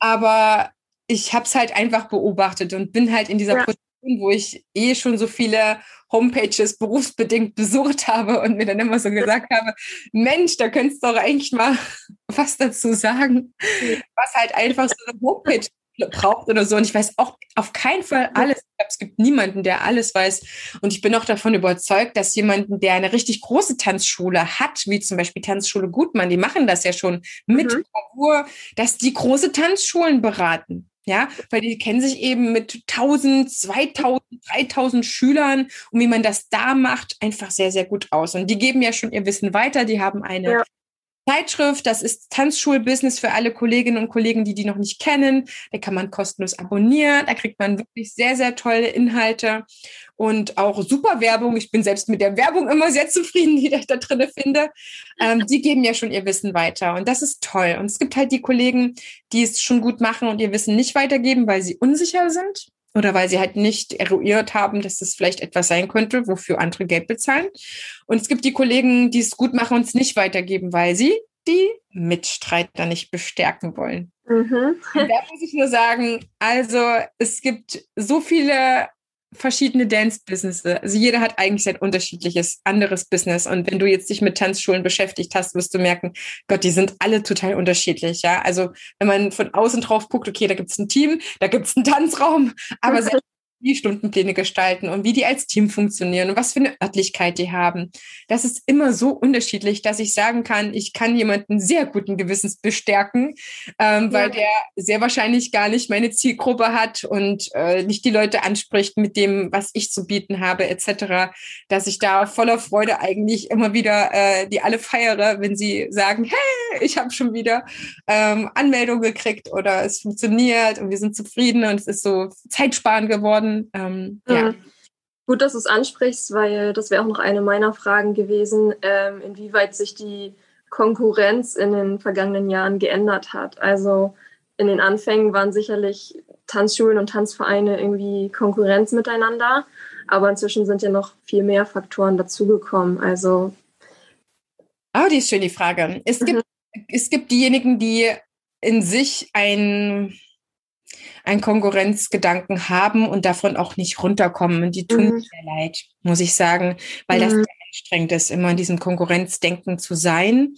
aber ich habe es halt einfach beobachtet und bin halt in dieser ja. Position, wo ich eh schon so viele Homepages berufsbedingt besucht habe und mir dann immer so gesagt habe, Mensch, da könntest du doch eigentlich mal was dazu sagen, was halt einfach so eine Homepage braucht oder so. Und ich weiß auch auf keinen Fall alles. Es gibt niemanden, der alles weiß. Und ich bin auch davon überzeugt, dass jemanden, der eine richtig große Tanzschule hat, wie zum Beispiel Tanzschule Gutmann, die machen das ja schon mit mhm. Bravour, dass die große Tanzschulen beraten. Ja, weil die kennen sich eben mit 1000, 2000, 3000 Schülern und wie man das da macht, einfach sehr, sehr gut aus. Und die geben ja schon ihr Wissen weiter. Die haben eine ja. Zeitschrift, das ist Tanzschulbusiness für alle Kolleginnen und Kollegen, die die noch nicht kennen. Da kann man kostenlos abonnieren. Da kriegt man wirklich sehr, sehr tolle Inhalte und auch super Werbung. Ich bin selbst mit der Werbung immer sehr zufrieden, die ich da drin finde. Ähm, die geben ja schon ihr Wissen weiter und das ist toll. Und es gibt halt die Kollegen, die es schon gut machen und ihr Wissen nicht weitergeben, weil sie unsicher sind oder weil sie halt nicht eruiert haben, dass es vielleicht etwas sein könnte, wofür andere Geld bezahlen. Und es gibt die Kollegen, die es gut machen und es nicht weitergeben, weil sie die Mitstreiter nicht bestärken wollen. Mhm. Da muss ich nur sagen, also es gibt so viele verschiedene Dance-Businesses. Also jeder hat eigentlich sein unterschiedliches anderes Business. Und wenn du jetzt dich mit Tanzschulen beschäftigt hast, wirst du merken, Gott, die sind alle total unterschiedlich. Ja, also wenn man von außen drauf guckt, okay, da gibt es ein Team, da gibt es einen Tanzraum, aber selbst die Stundenpläne gestalten und wie die als Team funktionieren und was für eine Örtlichkeit die haben. Das ist immer so unterschiedlich, dass ich sagen kann, ich kann jemanden sehr guten Gewissens bestärken, ähm, weil der sehr wahrscheinlich gar nicht meine Zielgruppe hat und äh, nicht die Leute anspricht mit dem, was ich zu bieten habe, etc., dass ich da voller Freude eigentlich immer wieder äh, die alle feiere, wenn sie sagen, hey, ich habe schon wieder ähm, Anmeldung gekriegt oder es funktioniert und wir sind zufrieden und es ist so zeitsparend geworden ähm, mhm. ja. Gut, dass du es ansprichst, weil das wäre auch noch eine meiner Fragen gewesen, ähm, inwieweit sich die Konkurrenz in den vergangenen Jahren geändert hat. Also in den Anfängen waren sicherlich Tanzschulen und Tanzvereine irgendwie Konkurrenz miteinander, aber inzwischen sind ja noch viel mehr Faktoren dazugekommen. Also Oh, die ist schön, die Frage. Es, mhm. gibt, es gibt diejenigen, die in sich ein einen Konkurrenzgedanken haben und davon auch nicht runterkommen. Und die tun mhm. mir sehr leid, muss ich sagen, weil mhm. das sehr anstrengend ist, immer in diesem Konkurrenzdenken zu sein.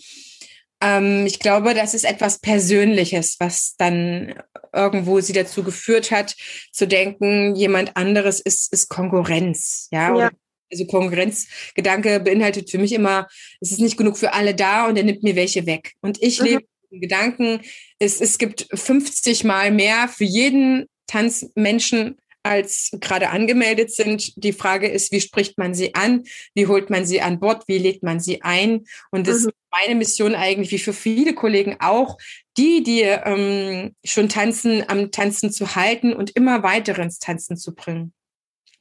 Ähm, ich glaube, das ist etwas Persönliches, was dann irgendwo sie dazu geführt hat, zu denken, jemand anderes ist, ist Konkurrenz. Ja. ja. Also Konkurrenzgedanke beinhaltet für mich immer, es ist nicht genug für alle da und er nimmt mir welche weg. Und ich mhm. lebe Gedanken, es, es gibt 50 Mal mehr für jeden Tanzmenschen als gerade angemeldet sind. Die Frage ist, wie spricht man sie an? Wie holt man sie an Bord? Wie lädt man sie ein? Und das mhm. ist meine Mission eigentlich, wie für viele Kollegen auch, die, die ähm, schon tanzen, am Tanzen zu halten und immer weiter ins Tanzen zu bringen.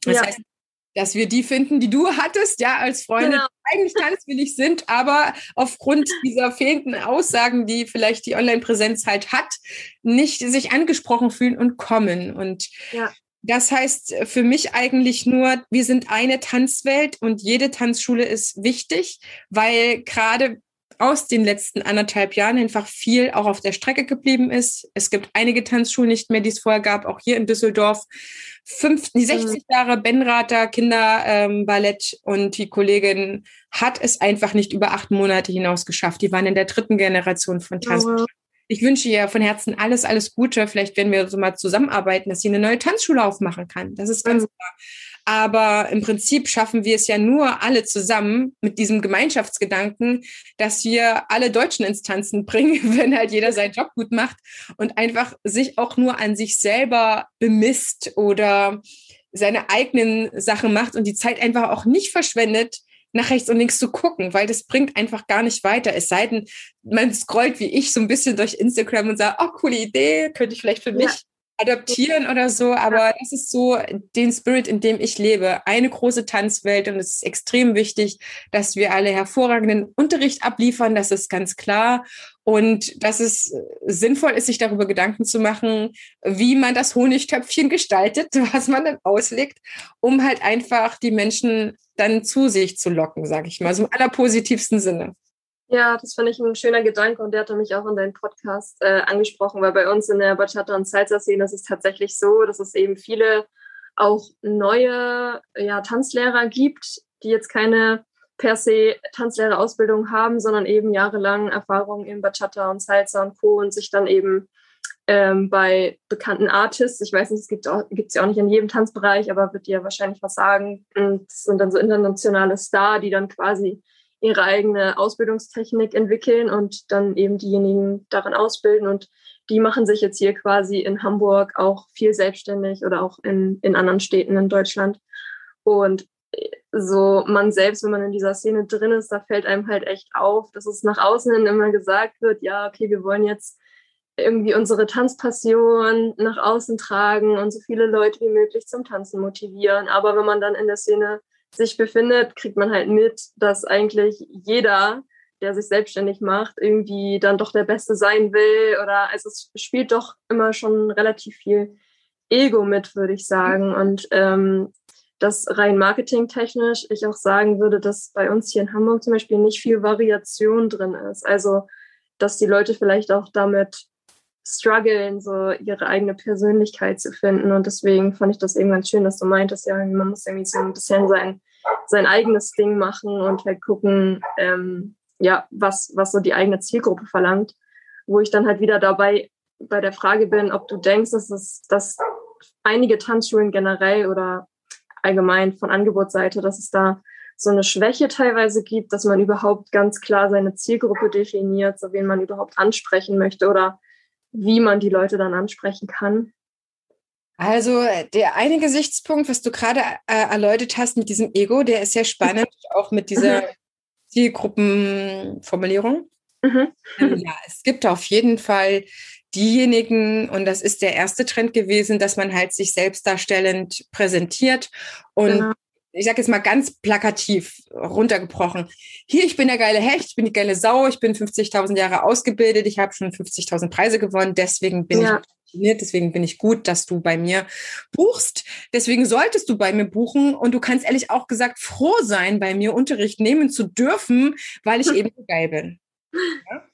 Das ja. heißt, dass wir die finden, die du hattest, ja, als Freunde, genau. die eigentlich tanzwillig sind, aber aufgrund dieser fehlenden Aussagen, die vielleicht die Online-Präsenz halt hat, nicht sich angesprochen fühlen und kommen. Und ja. das heißt für mich eigentlich nur, wir sind eine Tanzwelt und jede Tanzschule ist wichtig, weil gerade aus den letzten anderthalb Jahren einfach viel auch auf der Strecke geblieben ist. Es gibt einige Tanzschulen nicht mehr, die es vorher gab, auch hier in Düsseldorf. Fünf, die 60 mhm. Jahre Benrather Kinderballett ähm, und die Kollegin hat es einfach nicht über acht Monate hinaus geschafft. Die waren in der dritten Generation von Tanzschulen. Ich wünsche ihr von Herzen alles, alles Gute. Vielleicht werden wir so mal zusammenarbeiten, dass sie eine neue Tanzschule aufmachen kann. Das ist ganz mhm. klar. Aber im Prinzip schaffen wir es ja nur alle zusammen mit diesem Gemeinschaftsgedanken, dass wir alle deutschen Instanzen bringen, wenn halt jeder seinen Job gut macht und einfach sich auch nur an sich selber bemisst oder seine eigenen Sachen macht und die Zeit einfach auch nicht verschwendet, nach rechts und links zu gucken, weil das bringt einfach gar nicht weiter. Es sei denn, man scrollt wie ich so ein bisschen durch Instagram und sagt, oh, coole Idee, könnte ich vielleicht für mich adaptieren oder so, aber das ist so den Spirit, in dem ich lebe. Eine große Tanzwelt und es ist extrem wichtig, dass wir alle hervorragenden Unterricht abliefern, das ist ganz klar. Und dass es sinnvoll ist, sich darüber Gedanken zu machen, wie man das Honigtöpfchen gestaltet, was man dann auslegt, um halt einfach die Menschen dann zu sich zu locken, sage ich mal, so im allerpositivsten Sinne. Ja, das finde ich ein schöner Gedanke und der hatte mich auch in deinem Podcast äh, angesprochen, weil bei uns in der Bachata- und Salsa-Szene ist es tatsächlich so, dass es eben viele auch neue ja, Tanzlehrer gibt, die jetzt keine per se Tanzlehrerausbildung haben, sondern eben jahrelang Erfahrung in Bachata und Salsa und Co. und sich dann eben ähm, bei bekannten Artists, ich weiß nicht, es gibt es ja auch nicht in jedem Tanzbereich, aber wird dir wahrscheinlich was sagen. Und das sind dann so internationale Star, die dann quasi ihre eigene Ausbildungstechnik entwickeln und dann eben diejenigen darin ausbilden. Und die machen sich jetzt hier quasi in Hamburg auch viel selbstständig oder auch in, in anderen Städten in Deutschland. Und so man selbst, wenn man in dieser Szene drin ist, da fällt einem halt echt auf, dass es nach außen hin immer gesagt wird, ja, okay, wir wollen jetzt irgendwie unsere Tanzpassion nach außen tragen und so viele Leute wie möglich zum Tanzen motivieren. Aber wenn man dann in der Szene sich befindet, kriegt man halt mit, dass eigentlich jeder, der sich selbstständig macht, irgendwie dann doch der Beste sein will. Oder also es spielt doch immer schon relativ viel Ego mit, würde ich sagen. Und ähm, das rein marketingtechnisch ich auch sagen würde, dass bei uns hier in Hamburg zum Beispiel nicht viel Variation drin ist. Also, dass die Leute vielleicht auch damit strugglen, so ihre eigene Persönlichkeit zu finden. Und deswegen fand ich das eben ganz schön, dass du meintest, ja, man muss irgendwie so ein bisschen sein, sein eigenes Ding machen und halt gucken, ähm, ja, was, was so die eigene Zielgruppe verlangt. Wo ich dann halt wieder dabei bei der Frage bin, ob du denkst, dass es, dass einige Tanzschulen generell oder allgemein von Angebotsseite, dass es da so eine Schwäche teilweise gibt, dass man überhaupt ganz klar seine Zielgruppe definiert, so wen man überhaupt ansprechen möchte oder wie man die Leute dann ansprechen kann? Also der eine Gesichtspunkt, was du gerade äh, erläutert hast mit diesem Ego, der ist sehr spannend, auch mit dieser mhm. Zielgruppenformulierung. Mhm. Ähm, ja, es gibt auf jeden Fall diejenigen, und das ist der erste Trend gewesen, dass man halt sich selbst darstellend präsentiert und genau ich sage jetzt mal ganz plakativ runtergebrochen. Hier, ich bin der geile Hecht, ich bin die geile Sau, ich bin 50.000 Jahre ausgebildet, ich habe schon 50.000 Preise gewonnen, deswegen bin ja. ich deswegen bin ich gut, dass du bei mir buchst. Deswegen solltest du bei mir buchen und du kannst ehrlich auch gesagt froh sein, bei mir Unterricht nehmen zu dürfen, weil ich eben so geil bin. Ja?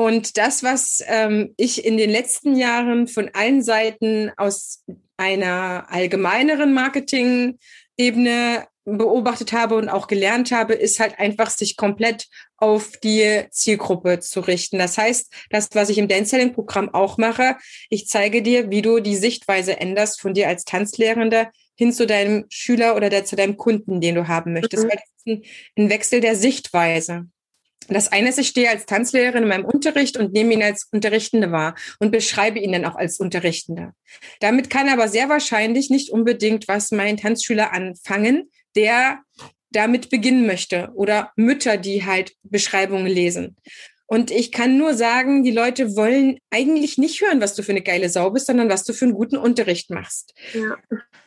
Und das, was ähm, ich in den letzten Jahren von allen Seiten aus einer allgemeineren Marketing Ebene beobachtet habe und auch gelernt habe, ist halt einfach sich komplett auf die Zielgruppe zu richten. Das heißt, das, was ich im Dance-Selling-Programm auch mache, ich zeige dir, wie du die Sichtweise änderst von dir als Tanzlehrende hin zu deinem Schüler oder der, zu deinem Kunden, den du haben möchtest. Mhm. Weil das ist ein, ein Wechsel der Sichtweise. Das eine ist, ich stehe als Tanzlehrerin in meinem Unterricht und nehme ihn als Unterrichtende wahr und beschreibe ihn dann auch als Unterrichtende. Damit kann aber sehr wahrscheinlich nicht unbedingt was mein Tanzschüler anfangen, der damit beginnen möchte oder Mütter, die halt Beschreibungen lesen. Und ich kann nur sagen, die Leute wollen eigentlich nicht hören, was du für eine geile Sau bist, sondern was du für einen guten Unterricht machst. Ja.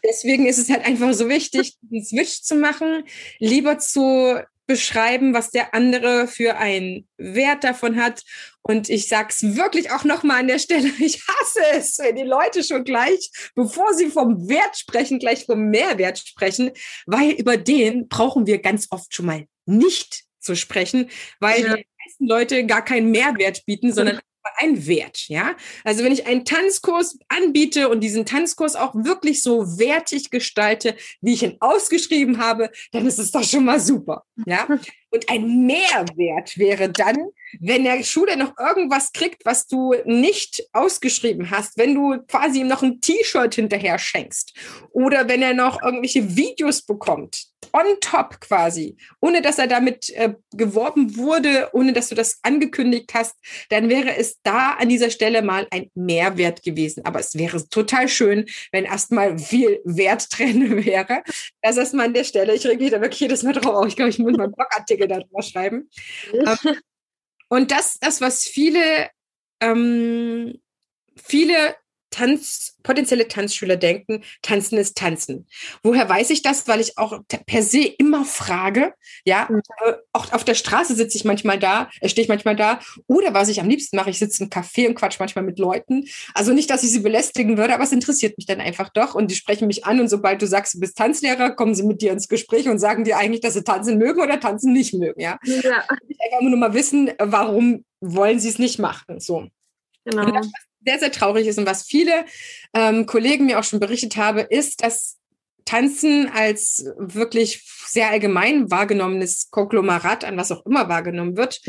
Deswegen ist es halt einfach so wichtig, einen Switch zu machen, lieber zu beschreiben, was der andere für einen Wert davon hat. Und ich sag's wirklich auch nochmal an der Stelle, ich hasse es, wenn die Leute schon gleich, bevor sie vom Wert sprechen, gleich vom Mehrwert sprechen, weil über den brauchen wir ganz oft schon mal nicht zu sprechen, weil ja. wir meisten Leute gar keinen Mehrwert bieten, sondern ein Wert, ja. Also wenn ich einen Tanzkurs anbiete und diesen Tanzkurs auch wirklich so wertig gestalte, wie ich ihn ausgeschrieben habe, dann ist es doch schon mal super, ja. Und ein Mehrwert wäre dann, wenn der Schule noch irgendwas kriegt, was du nicht ausgeschrieben hast, wenn du quasi ihm noch ein T-Shirt hinterher schenkst oder wenn er noch irgendwelche Videos bekommt, on top quasi, ohne dass er damit äh, geworben wurde, ohne dass du das angekündigt hast, dann wäre es da an dieser Stelle mal ein Mehrwert gewesen. Aber es wäre total schön, wenn erstmal viel Wert drin wäre. Das ist mal an der Stelle. Ich rege da wirklich jedes Mal drauf. Ich glaube, ich muss mal einen Blogartikel darüber schreiben. Ähm, und das, das, was viele, ähm, viele Tanz, potenzielle Tanzschüler denken, tanzen ist tanzen. Woher weiß ich das? Weil ich auch per se immer frage, ja, mhm. äh, auch auf der Straße sitze ich manchmal da, äh, stehe ich manchmal da, oder was ich am liebsten mache, ich sitze im Café und quatsch manchmal mit Leuten. Also nicht, dass ich sie belästigen würde, aber es interessiert mich dann einfach doch und die sprechen mich an und sobald du sagst, du bist Tanzlehrer, kommen sie mit dir ins Gespräch und sagen dir eigentlich, dass sie tanzen mögen oder tanzen nicht mögen, ja. ja. Ich einfach nur mal wissen, warum wollen sie es nicht machen, so. Genau. Und das, sehr, sehr traurig ist und was viele ähm, Kollegen mir auch schon berichtet haben, ist, dass Tanzen als wirklich sehr allgemein wahrgenommenes Konglomerat an was auch immer wahrgenommen wird.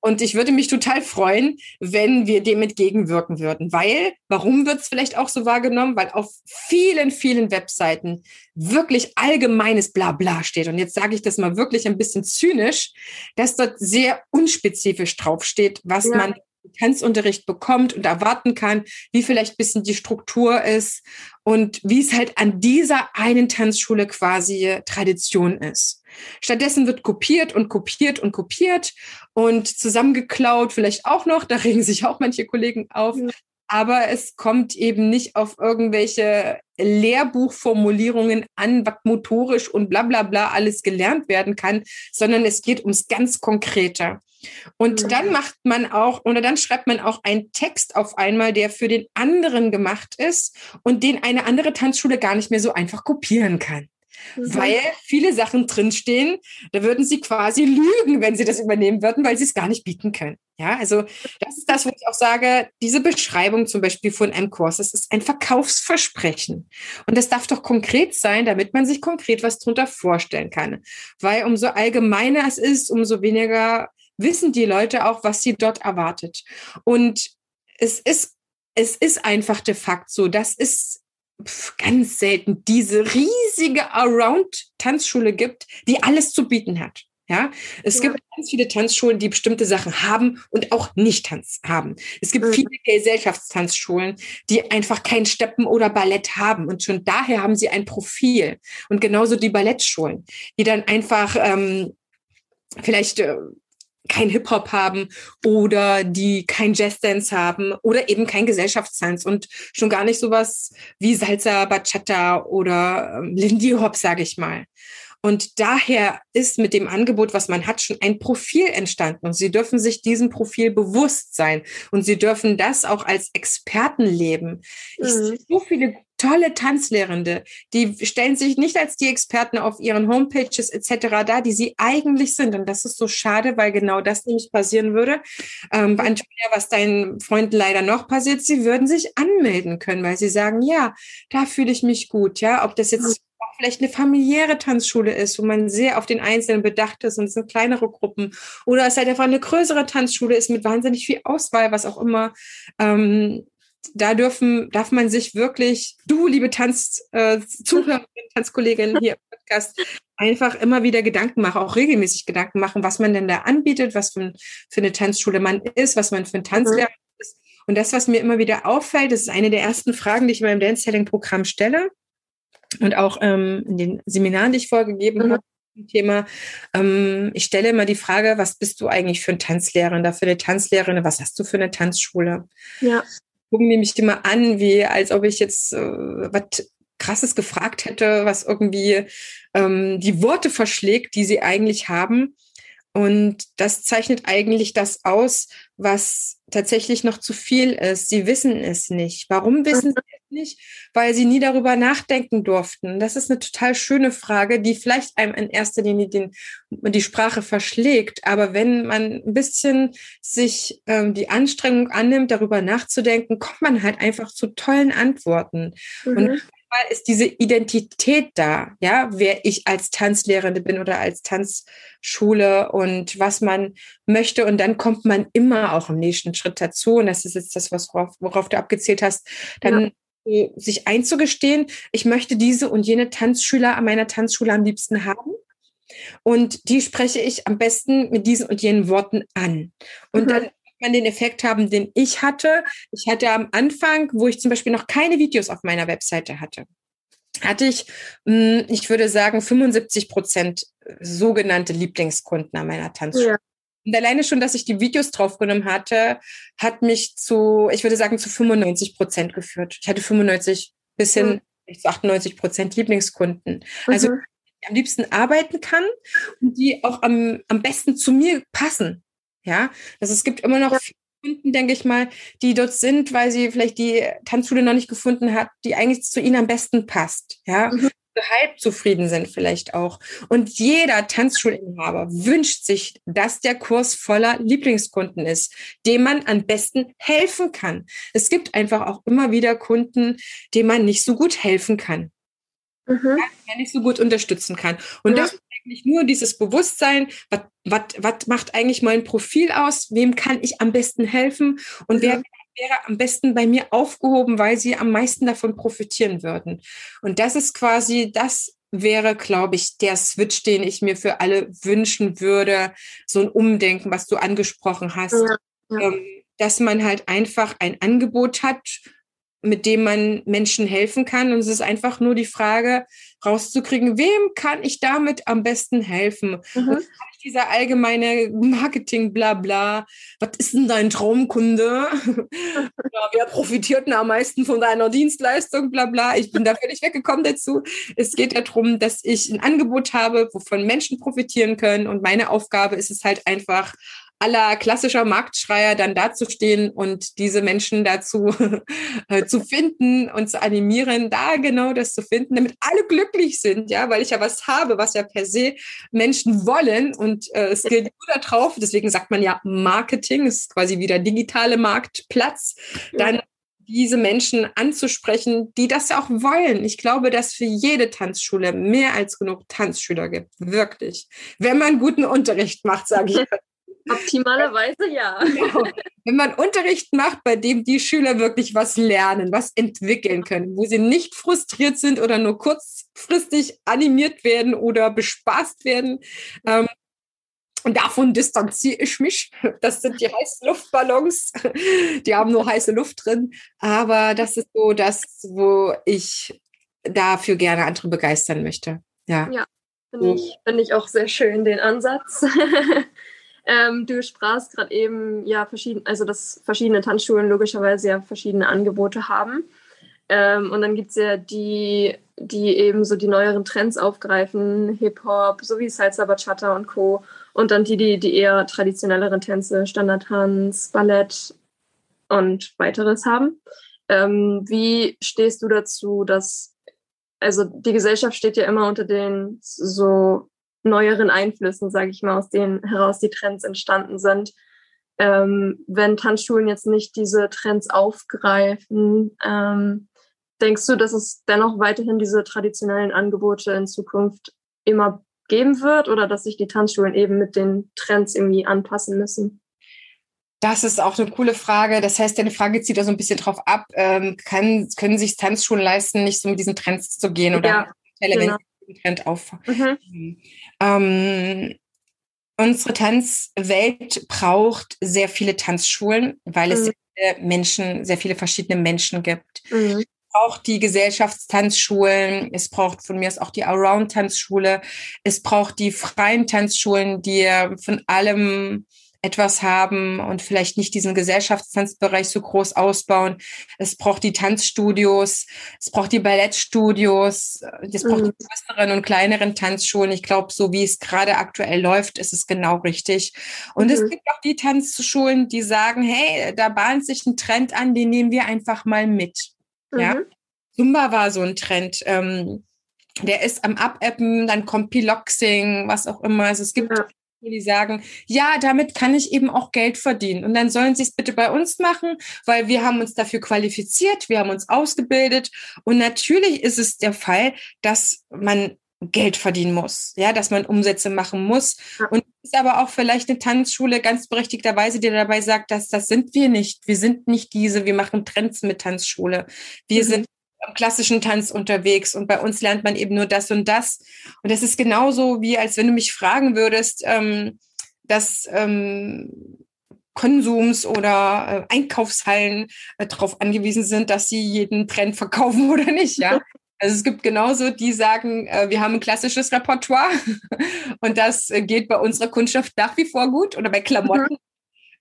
Und ich würde mich total freuen, wenn wir dem entgegenwirken würden. Weil, warum wird es vielleicht auch so wahrgenommen? Weil auf vielen, vielen Webseiten wirklich allgemeines Blabla steht. Und jetzt sage ich das mal wirklich ein bisschen zynisch, dass dort sehr unspezifisch draufsteht, was ja. man Tanzunterricht bekommt und erwarten kann, wie vielleicht bisschen die Struktur ist und wie es halt an dieser einen Tanzschule quasi Tradition ist. Stattdessen wird kopiert und kopiert und kopiert und zusammengeklaut, vielleicht auch noch, da regen sich auch manche Kollegen auf. Aber es kommt eben nicht auf irgendwelche Lehrbuchformulierungen an, was motorisch und bla bla bla alles gelernt werden kann, sondern es geht ums ganz Konkrete. Und dann macht man auch, oder dann schreibt man auch einen Text auf einmal, der für den anderen gemacht ist und den eine andere Tanzschule gar nicht mehr so einfach kopieren kann. Mhm. Weil viele Sachen drinstehen, da würden sie quasi lügen, wenn sie das übernehmen würden, weil sie es gar nicht bieten können. Ja, also das ist das, wo ich auch sage, diese Beschreibung zum Beispiel von M-Kurs, das ist ein Verkaufsversprechen. Und das darf doch konkret sein, damit man sich konkret was drunter vorstellen kann. Weil umso allgemeiner es ist, umso weniger wissen die Leute auch, was sie dort erwartet. Und es ist, es ist einfach de facto so, dass es ganz selten diese riesige Around-Tanzschule gibt, die alles zu bieten hat. Ja, es ja. gibt ganz viele Tanzschulen, die bestimmte Sachen haben und auch nicht Tanz haben. Es gibt mhm. viele Gesellschaftstanzschulen, die einfach kein Steppen oder Ballett haben und schon daher haben sie ein Profil. Und genauso die Ballettschulen, die dann einfach ähm, vielleicht äh, kein Hip-Hop haben oder die kein Jazz-Dance haben oder eben kein Gesellschaftstanz und schon gar nicht sowas wie Salsa, Bachata oder ähm, Lindy Hop, sage ich mal. Und daher ist mit dem Angebot, was man hat, schon ein Profil entstanden. Und Sie dürfen sich diesem Profil bewusst sein. Und Sie dürfen das auch als Experten leben. Mhm. Ich sehe so viele tolle Tanzlehrende, die stellen sich nicht als die Experten auf ihren Homepages etc. da, die sie eigentlich sind. Und das ist so schade, weil genau das nämlich passieren würde. Ähm, Antonia, was deinen Freunden leider noch passiert, sie würden sich anmelden können, weil sie sagen, ja, da fühle ich mich gut. Ja, ob das jetzt auch vielleicht eine familiäre Tanzschule ist, wo man sehr auf den Einzelnen bedacht ist und es sind kleinere Gruppen. Oder es halt einfach eine größere Tanzschule ist mit wahnsinnig viel Auswahl, was auch immer. Ähm, da dürfen, darf man sich wirklich, du, liebe Tanz, äh, Tanzkollegin hier im Podcast, einfach immer wieder Gedanken machen, auch regelmäßig Gedanken machen, was man denn da anbietet, was für, für eine Tanzschule man ist, was man für ein Tanzlehrer mhm. ist. Und das, was mir immer wieder auffällt, das ist eine der ersten Fragen, die ich in meinem Dance-Selling-Programm stelle und auch ähm, in den Seminaren, die ich vorgegeben mhm. habe. Thema. Ähm, ich stelle immer die Frage, was bist du eigentlich für ein Tanzlehrer, für eine Tanzlehrerin, was hast du für eine Tanzschule? Ja gucken die mich immer an, wie als ob ich jetzt äh, was Krasses gefragt hätte, was irgendwie ähm, die Worte verschlägt, die sie eigentlich haben. Und das zeichnet eigentlich das aus, was tatsächlich noch zu viel ist. Sie wissen es nicht. Warum wissen sie es nicht, weil sie nie darüber nachdenken durften. Das ist eine total schöne Frage, die vielleicht einem in erster Linie den, die Sprache verschlägt. Aber wenn man ein bisschen sich ähm, die Anstrengung annimmt, darüber nachzudenken, kommt man halt einfach zu tollen Antworten. Mhm. Und ist diese Identität da, ja, wer ich als Tanzlehrende bin oder als Tanzschule und was man möchte. Und dann kommt man immer auch im nächsten Schritt dazu. Und das ist jetzt das, was, worauf, worauf du abgezählt hast. Dann ja sich einzugestehen, ich möchte diese und jene Tanzschüler an meiner Tanzschule am liebsten haben. Und die spreche ich am besten mit diesen und jenen Worten an. Und mhm. dann man den Effekt haben, den ich hatte. Ich hatte am Anfang, wo ich zum Beispiel noch keine Videos auf meiner Webseite hatte, hatte ich, hm, ich würde sagen, 75 Prozent sogenannte Lieblingskunden an meiner Tanzschule. Ja. Und alleine schon, dass ich die Videos draufgenommen hatte, hat mich zu, ich würde sagen, zu 95 Prozent geführt. Ich hatte 95 bis hin mhm. zu 98 Prozent Lieblingskunden. Also mhm. am liebsten arbeiten kann und die auch am, am besten zu mir passen. Ja, also es gibt immer noch ja. Kunden, denke ich mal, die dort sind, weil sie vielleicht die Tanzschule noch nicht gefunden hat, die eigentlich zu ihnen am besten passt. Ja, mhm halb zufrieden sind vielleicht auch. Und jeder Tanzschulinhaber wünscht sich, dass der Kurs voller Lieblingskunden ist, dem man am besten helfen kann. Es gibt einfach auch immer wieder Kunden, denen man nicht so gut helfen kann. Mhm. Ja, man nicht so gut unterstützen kann. Und ja. das ist eigentlich nur dieses Bewusstsein, was macht eigentlich mein Profil aus? Wem kann ich am besten helfen? Und wer wäre am besten bei mir aufgehoben, weil sie am meisten davon profitieren würden. Und das ist quasi, das wäre, glaube ich, der Switch, den ich mir für alle wünschen würde. So ein Umdenken, was du angesprochen hast. Ja, ja. Ähm, dass man halt einfach ein Angebot hat, mit dem man Menschen helfen kann. Und es ist einfach nur die Frage, rauszukriegen, wem kann ich damit am besten helfen? Mhm. Und dieser allgemeine Marketing, bla bla, was ist denn dein Traumkunde? ja, wer profitiert denn am meisten von deiner Dienstleistung, bla bla. Ich bin da völlig weggekommen dazu. Es geht ja darum, dass ich ein Angebot habe, wovon Menschen profitieren können. Und meine Aufgabe ist es halt einfach, aller klassischer Marktschreier dann dazustehen und diese Menschen dazu äh, zu finden und zu animieren, da genau das zu finden, damit alle glücklich sind, ja, weil ich ja was habe, was ja per se Menschen wollen und äh, es geht nur darauf, deswegen sagt man ja Marketing, ist quasi wieder digitale Marktplatz, dann diese Menschen anzusprechen, die das ja auch wollen. Ich glaube, dass für jede Tanzschule mehr als genug Tanzschüler gibt. Wirklich. Wenn man guten Unterricht macht, sage ich. Optimalerweise ja. Genau. Wenn man Unterricht macht, bei dem die Schüler wirklich was lernen, was entwickeln können, wo sie nicht frustriert sind oder nur kurzfristig animiert werden oder bespaßt werden. Ähm, und davon distanziere ich mich. Das sind die heißen Luftballons. Die haben nur heiße Luft drin. Aber das ist so das, wo ich dafür gerne andere begeistern möchte. Ja. Ja, finde ich, find ich auch sehr schön, den Ansatz. Ähm, du sprachst gerade eben, ja, verschieden, also dass verschiedene Tanzschulen logischerweise ja verschiedene Angebote haben. Ähm, und dann gibt es ja die, die eben so die neueren Trends aufgreifen, Hip-Hop, sowie Salsa, Bachata und Co. Und dann die, die, die eher traditionelleren Tänze, Standardtanz, Ballett und weiteres haben. Ähm, wie stehst du dazu, dass, also die Gesellschaft steht ja immer unter den so neueren Einflüssen, sage ich mal, aus denen heraus die Trends entstanden sind. Ähm, wenn Tanzschulen jetzt nicht diese Trends aufgreifen, ähm, denkst du, dass es dennoch weiterhin diese traditionellen Angebote in Zukunft immer geben wird oder dass sich die Tanzschulen eben mit den Trends irgendwie anpassen müssen? Das ist auch eine coole Frage. Das heißt, deine Frage zieht da so ein bisschen drauf ab. Ähm, kann, können sich Tanzschulen leisten, nicht so mit diesen Trends zu gehen oder ja, genau. Trend auf. Mhm. Ähm, unsere Tanzwelt braucht sehr viele Tanzschulen, weil mhm. es sehr viele Menschen, sehr viele verschiedene Menschen gibt. Mhm. Es braucht die Gesellschaftstanzschulen, es braucht von mir aus auch die Around-Tanzschule, es braucht die freien Tanzschulen, die von allem etwas haben und vielleicht nicht diesen Gesellschaftstanzbereich so groß ausbauen. Es braucht die Tanzstudios, es braucht die Ballettstudios, es braucht mhm. die größeren und kleineren Tanzschulen. Ich glaube, so wie es gerade aktuell läuft, ist es genau richtig. Und mhm. es gibt auch die Tanzschulen, die sagen, hey, da bahnt sich ein Trend an, den nehmen wir einfach mal mit. Mhm. Ja. Zumba war so ein Trend. Ähm, der ist am Abappen, dann kommt Piloxing, was auch immer. Also es gibt ja. Die sagen, ja, damit kann ich eben auch Geld verdienen. Und dann sollen sie es bitte bei uns machen, weil wir haben uns dafür qualifiziert, wir haben uns ausgebildet. Und natürlich ist es der Fall, dass man Geld verdienen muss, ja, dass man Umsätze machen muss. Und ist aber auch vielleicht eine Tanzschule ganz berechtigterweise, die dabei sagt, dass das sind wir nicht. Wir sind nicht diese, wir machen Trends mit Tanzschule. Wir mhm. sind am klassischen Tanz unterwegs und bei uns lernt man eben nur das und das. Und das ist genauso wie, als wenn du mich fragen würdest, ähm, dass ähm, Konsums oder äh, Einkaufshallen äh, darauf angewiesen sind, dass sie jeden Trend verkaufen oder nicht, ja. Also es gibt genauso, die sagen, äh, wir haben ein klassisches Repertoire und das äh, geht bei unserer Kundschaft nach wie vor gut oder bei Klamotten. Mhm.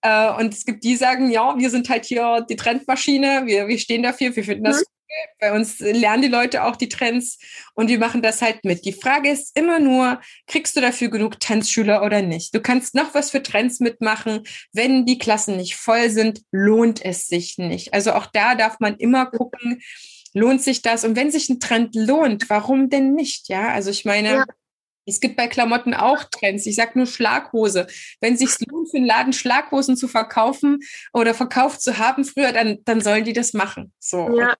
Äh, und es gibt die, die sagen, ja, wir sind halt hier die Trendmaschine, wir, wir stehen dafür, wir finden das mhm. Bei uns lernen die Leute auch die Trends und wir machen das halt mit. Die Frage ist immer nur, kriegst du dafür genug Tanzschüler oder nicht? Du kannst noch was für Trends mitmachen. Wenn die Klassen nicht voll sind, lohnt es sich nicht. Also auch da darf man immer gucken, lohnt sich das? Und wenn sich ein Trend lohnt, warum denn nicht? Ja, also ich meine, ja. es gibt bei Klamotten auch Trends. Ich sage nur Schlaghose. Wenn sich lohnt, für einen Laden Schlaghosen zu verkaufen oder verkauft zu haben früher, dann, dann sollen die das machen. So. Ja.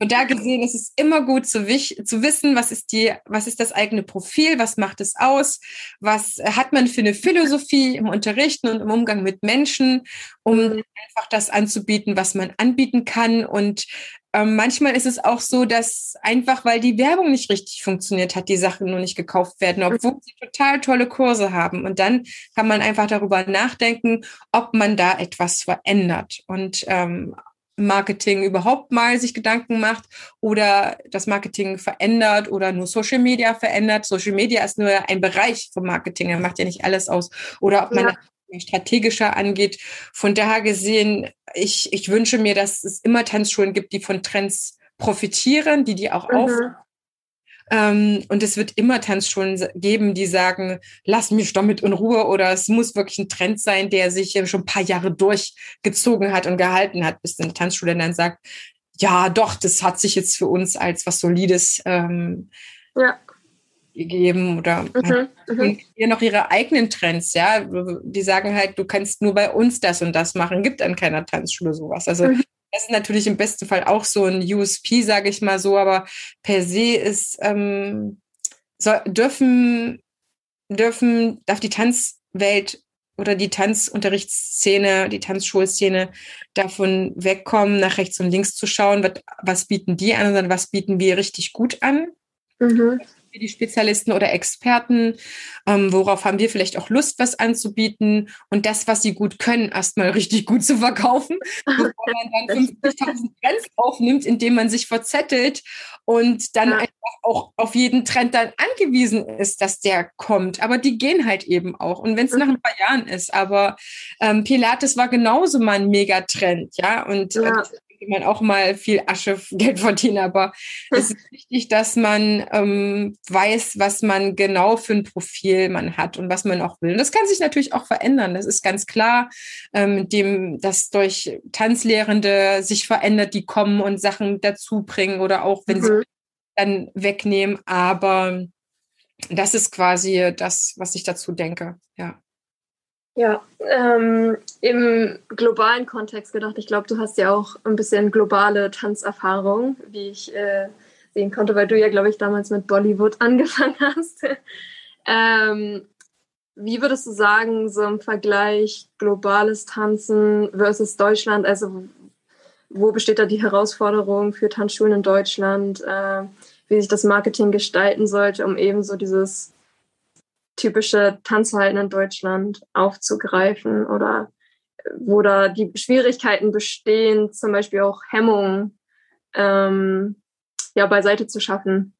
Und da gesehen ist es immer gut zu, zu, wissen, was ist die, was ist das eigene Profil, was macht es aus, was hat man für eine Philosophie im Unterrichten und im Umgang mit Menschen, um mhm. einfach das anzubieten, was man anbieten kann. Und ähm, manchmal ist es auch so, dass einfach, weil die Werbung nicht richtig funktioniert hat, die Sachen nur nicht gekauft werden, obwohl sie total tolle Kurse haben. Und dann kann man einfach darüber nachdenken, ob man da etwas verändert. Und ähm, Marketing überhaupt mal sich Gedanken macht oder das Marketing verändert oder nur Social Media verändert. Social Media ist nur ein Bereich vom Marketing, er macht ja nicht alles aus. Oder ob man ja strategischer angeht. Von daher gesehen, ich, ich wünsche mir, dass es immer Tanzschulen gibt, die von Trends profitieren, die die auch mhm. Ähm, und es wird immer Tanzschulen geben, die sagen, lass mich damit in Ruhe oder es muss wirklich ein Trend sein, der sich schon ein paar Jahre durchgezogen hat und gehalten hat, bis eine Tanzschule dann sagt, ja, doch, das hat sich jetzt für uns als was Solides ähm, ja gegeben oder mhm, mhm. hier noch ihre eigenen Trends, ja. Die sagen halt, du kannst nur bei uns das und das machen, gibt an keiner Tanzschule sowas. Also mhm. Das ist natürlich im besten Fall auch so ein USP, sage ich mal so, aber per se ist ähm, so, dürfen dürfen darf die Tanzwelt oder die Tanzunterrichtsszene, die Tanzschulszene davon wegkommen, nach rechts und links zu schauen, was, was bieten die an, sondern was bieten wir richtig gut an. Mhm wir die Spezialisten oder Experten? Ähm, worauf haben wir vielleicht auch Lust, was anzubieten? Und das, was sie gut können, erstmal richtig gut zu verkaufen, bevor man dann 50.000 Trends aufnimmt, indem man sich verzettelt und dann ja. einfach auch auf jeden Trend dann angewiesen ist, dass der kommt. Aber die gehen halt eben auch. Und wenn es mhm. nach ein paar Jahren ist, aber ähm, Pilates war genauso mal ein Megatrend, ja. Und ja. Äh, man auch mal viel Asche Geld verdienen, aber es ist wichtig, dass man ähm, weiß, was man genau für ein Profil man hat und was man auch will. Und das kann sich natürlich auch verändern. Das ist ganz klar, ähm, dem, dass durch Tanzlehrende sich verändert, die kommen und Sachen dazu bringen oder auch wenn mhm. sie dann wegnehmen. Aber das ist quasi das, was ich dazu denke. Ja. Ähm, im globalen Kontext gedacht, ich glaube, du hast ja auch ein bisschen globale Tanzerfahrung, wie ich äh, sehen konnte, weil du ja, glaube ich, damals mit Bollywood angefangen hast. ähm, wie würdest du sagen, so im Vergleich globales Tanzen versus Deutschland, also wo besteht da die Herausforderung für Tanzschulen in Deutschland, äh, wie sich das Marketing gestalten sollte, um eben so dieses typische Tanzverhalten in Deutschland aufzugreifen oder äh, wo da die Schwierigkeiten bestehen, zum Beispiel auch Hemmungen ähm, ja, beiseite zu schaffen.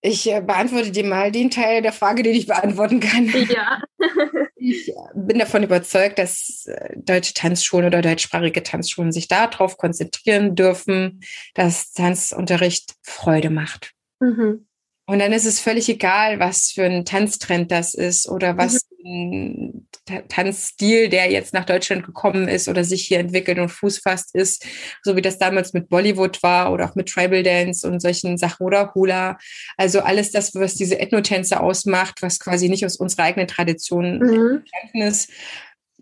Ich äh, beantworte dir mal den Teil der Frage, den ich beantworten kann. Ja. ich bin davon überzeugt, dass äh, deutsche Tanzschulen oder deutschsprachige Tanzschulen sich darauf konzentrieren dürfen, dass Tanzunterricht Freude macht. Mhm. Und dann ist es völlig egal, was für ein Tanztrend das ist oder was mhm. Tanzstil, der jetzt nach Deutschland gekommen ist oder sich hier entwickelt und Fuß fasst ist, so wie das damals mit Bollywood war oder auch mit Tribal Dance und solchen Sachen oder Hula. Also alles das, was diese Ethnotänze ausmacht, was quasi nicht aus unserer eigenen Tradition mhm. ist.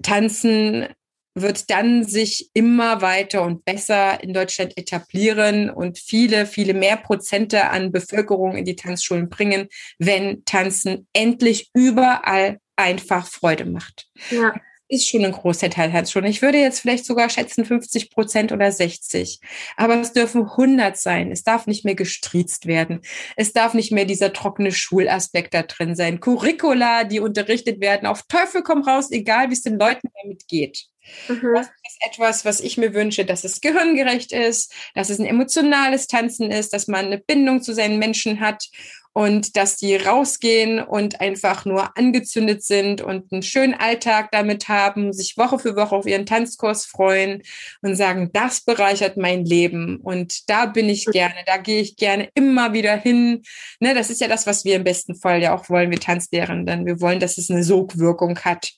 Tanzen wird dann sich immer weiter und besser in Deutschland etablieren und viele, viele mehr Prozente an Bevölkerung in die Tanzschulen bringen, wenn Tanzen endlich überall einfach Freude macht. Ja. Ist schon ein großer Teil Tanzschulen. Ich würde jetzt vielleicht sogar schätzen 50 Prozent oder 60. Aber es dürfen 100 sein. Es darf nicht mehr gestriezt werden. Es darf nicht mehr dieser trockene Schulaspekt da drin sein. Curricula, die unterrichtet werden, auf Teufel komm raus, egal wie es den Leuten damit geht. Mhm. Das ist etwas, was ich mir wünsche, dass es gehirngerecht ist, dass es ein emotionales Tanzen ist, dass man eine Bindung zu seinen Menschen hat und dass die rausgehen und einfach nur angezündet sind und einen schönen Alltag damit haben, sich Woche für Woche auf ihren Tanzkurs freuen und sagen, das bereichert mein Leben und da bin ich gerne, da gehe ich gerne immer wieder hin. Ne, das ist ja das, was wir im besten Fall ja auch wollen, wir Tanzlehrenden. Wir wollen, dass es eine Sogwirkung hat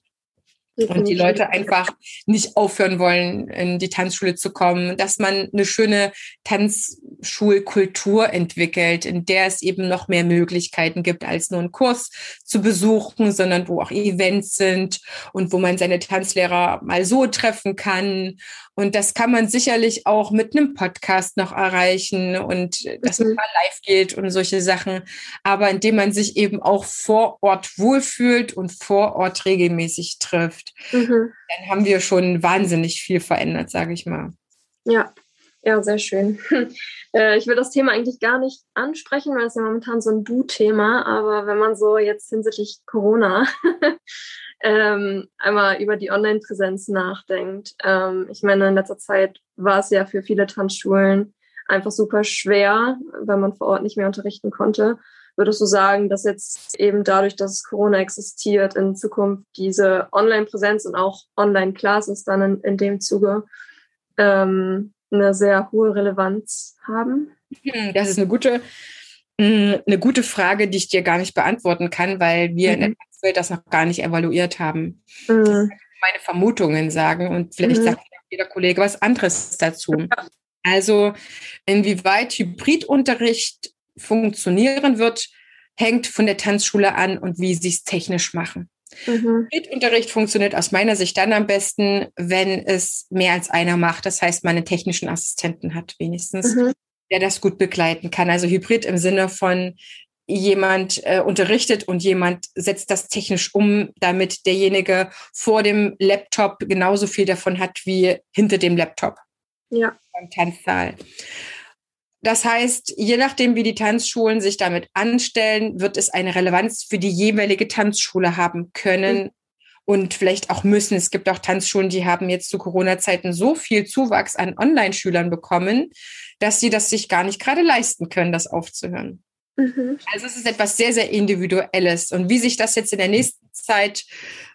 und die Leute einfach nicht aufhören wollen, in die Tanzschule zu kommen, dass man eine schöne Tanzschulkultur entwickelt, in der es eben noch mehr Möglichkeiten gibt, als nur einen Kurs zu besuchen, sondern wo auch Events sind und wo man seine Tanzlehrer mal so treffen kann und das kann man sicherlich auch mit einem Podcast noch erreichen und dass man mhm. mal live geht und solche Sachen. Aber indem man sich eben auch vor Ort wohlfühlt und vor Ort regelmäßig trifft, mhm. dann haben wir schon wahnsinnig viel verändert, sage ich mal. Ja, ja, sehr schön. Äh, ich will das Thema eigentlich gar nicht ansprechen, weil es ja momentan so ein Du-Thema, aber wenn man so jetzt hinsichtlich Corona ähm, einmal über die Online-Präsenz nachdenkt. Ähm, ich meine, in letzter Zeit war es ja für viele Tanzschulen einfach super schwer, weil man vor Ort nicht mehr unterrichten konnte. Würdest du sagen, dass jetzt eben dadurch, dass Corona existiert, in Zukunft diese Online-Präsenz und auch Online-Classes dann in, in dem Zuge ähm, eine sehr hohe Relevanz haben? Hm, das ist eine gute, hm, eine gute Frage, die ich dir gar nicht beantworten kann, weil wir mhm. in der Tanzwelt das noch gar nicht evaluiert haben. Mhm. Meine Vermutungen sagen und vielleicht mhm. sagt jeder Kollege was anderes dazu. Also inwieweit Hybridunterricht funktionieren wird, hängt von der Tanzschule an und wie sie es technisch machen. Mhm. Hybridunterricht funktioniert aus meiner Sicht dann am besten, wenn es mehr als einer macht. Das heißt, man einen technischen Assistenten hat wenigstens. Mhm der das gut begleiten kann. Also Hybrid im Sinne von jemand äh, unterrichtet und jemand setzt das technisch um, damit derjenige vor dem Laptop genauso viel davon hat wie hinter dem Laptop. Ja. Beim Tanzsaal. Das heißt, je nachdem, wie die Tanzschulen sich damit anstellen, wird es eine Relevanz für die jeweilige Tanzschule haben können, mhm und vielleicht auch müssen. Es gibt auch Tanzschulen, die haben jetzt zu Corona-Zeiten so viel Zuwachs an Online-Schülern bekommen, dass sie das sich gar nicht gerade leisten können, das aufzuhören. Mhm. Also es ist etwas sehr, sehr Individuelles. Und wie sich das jetzt in der nächsten Zeit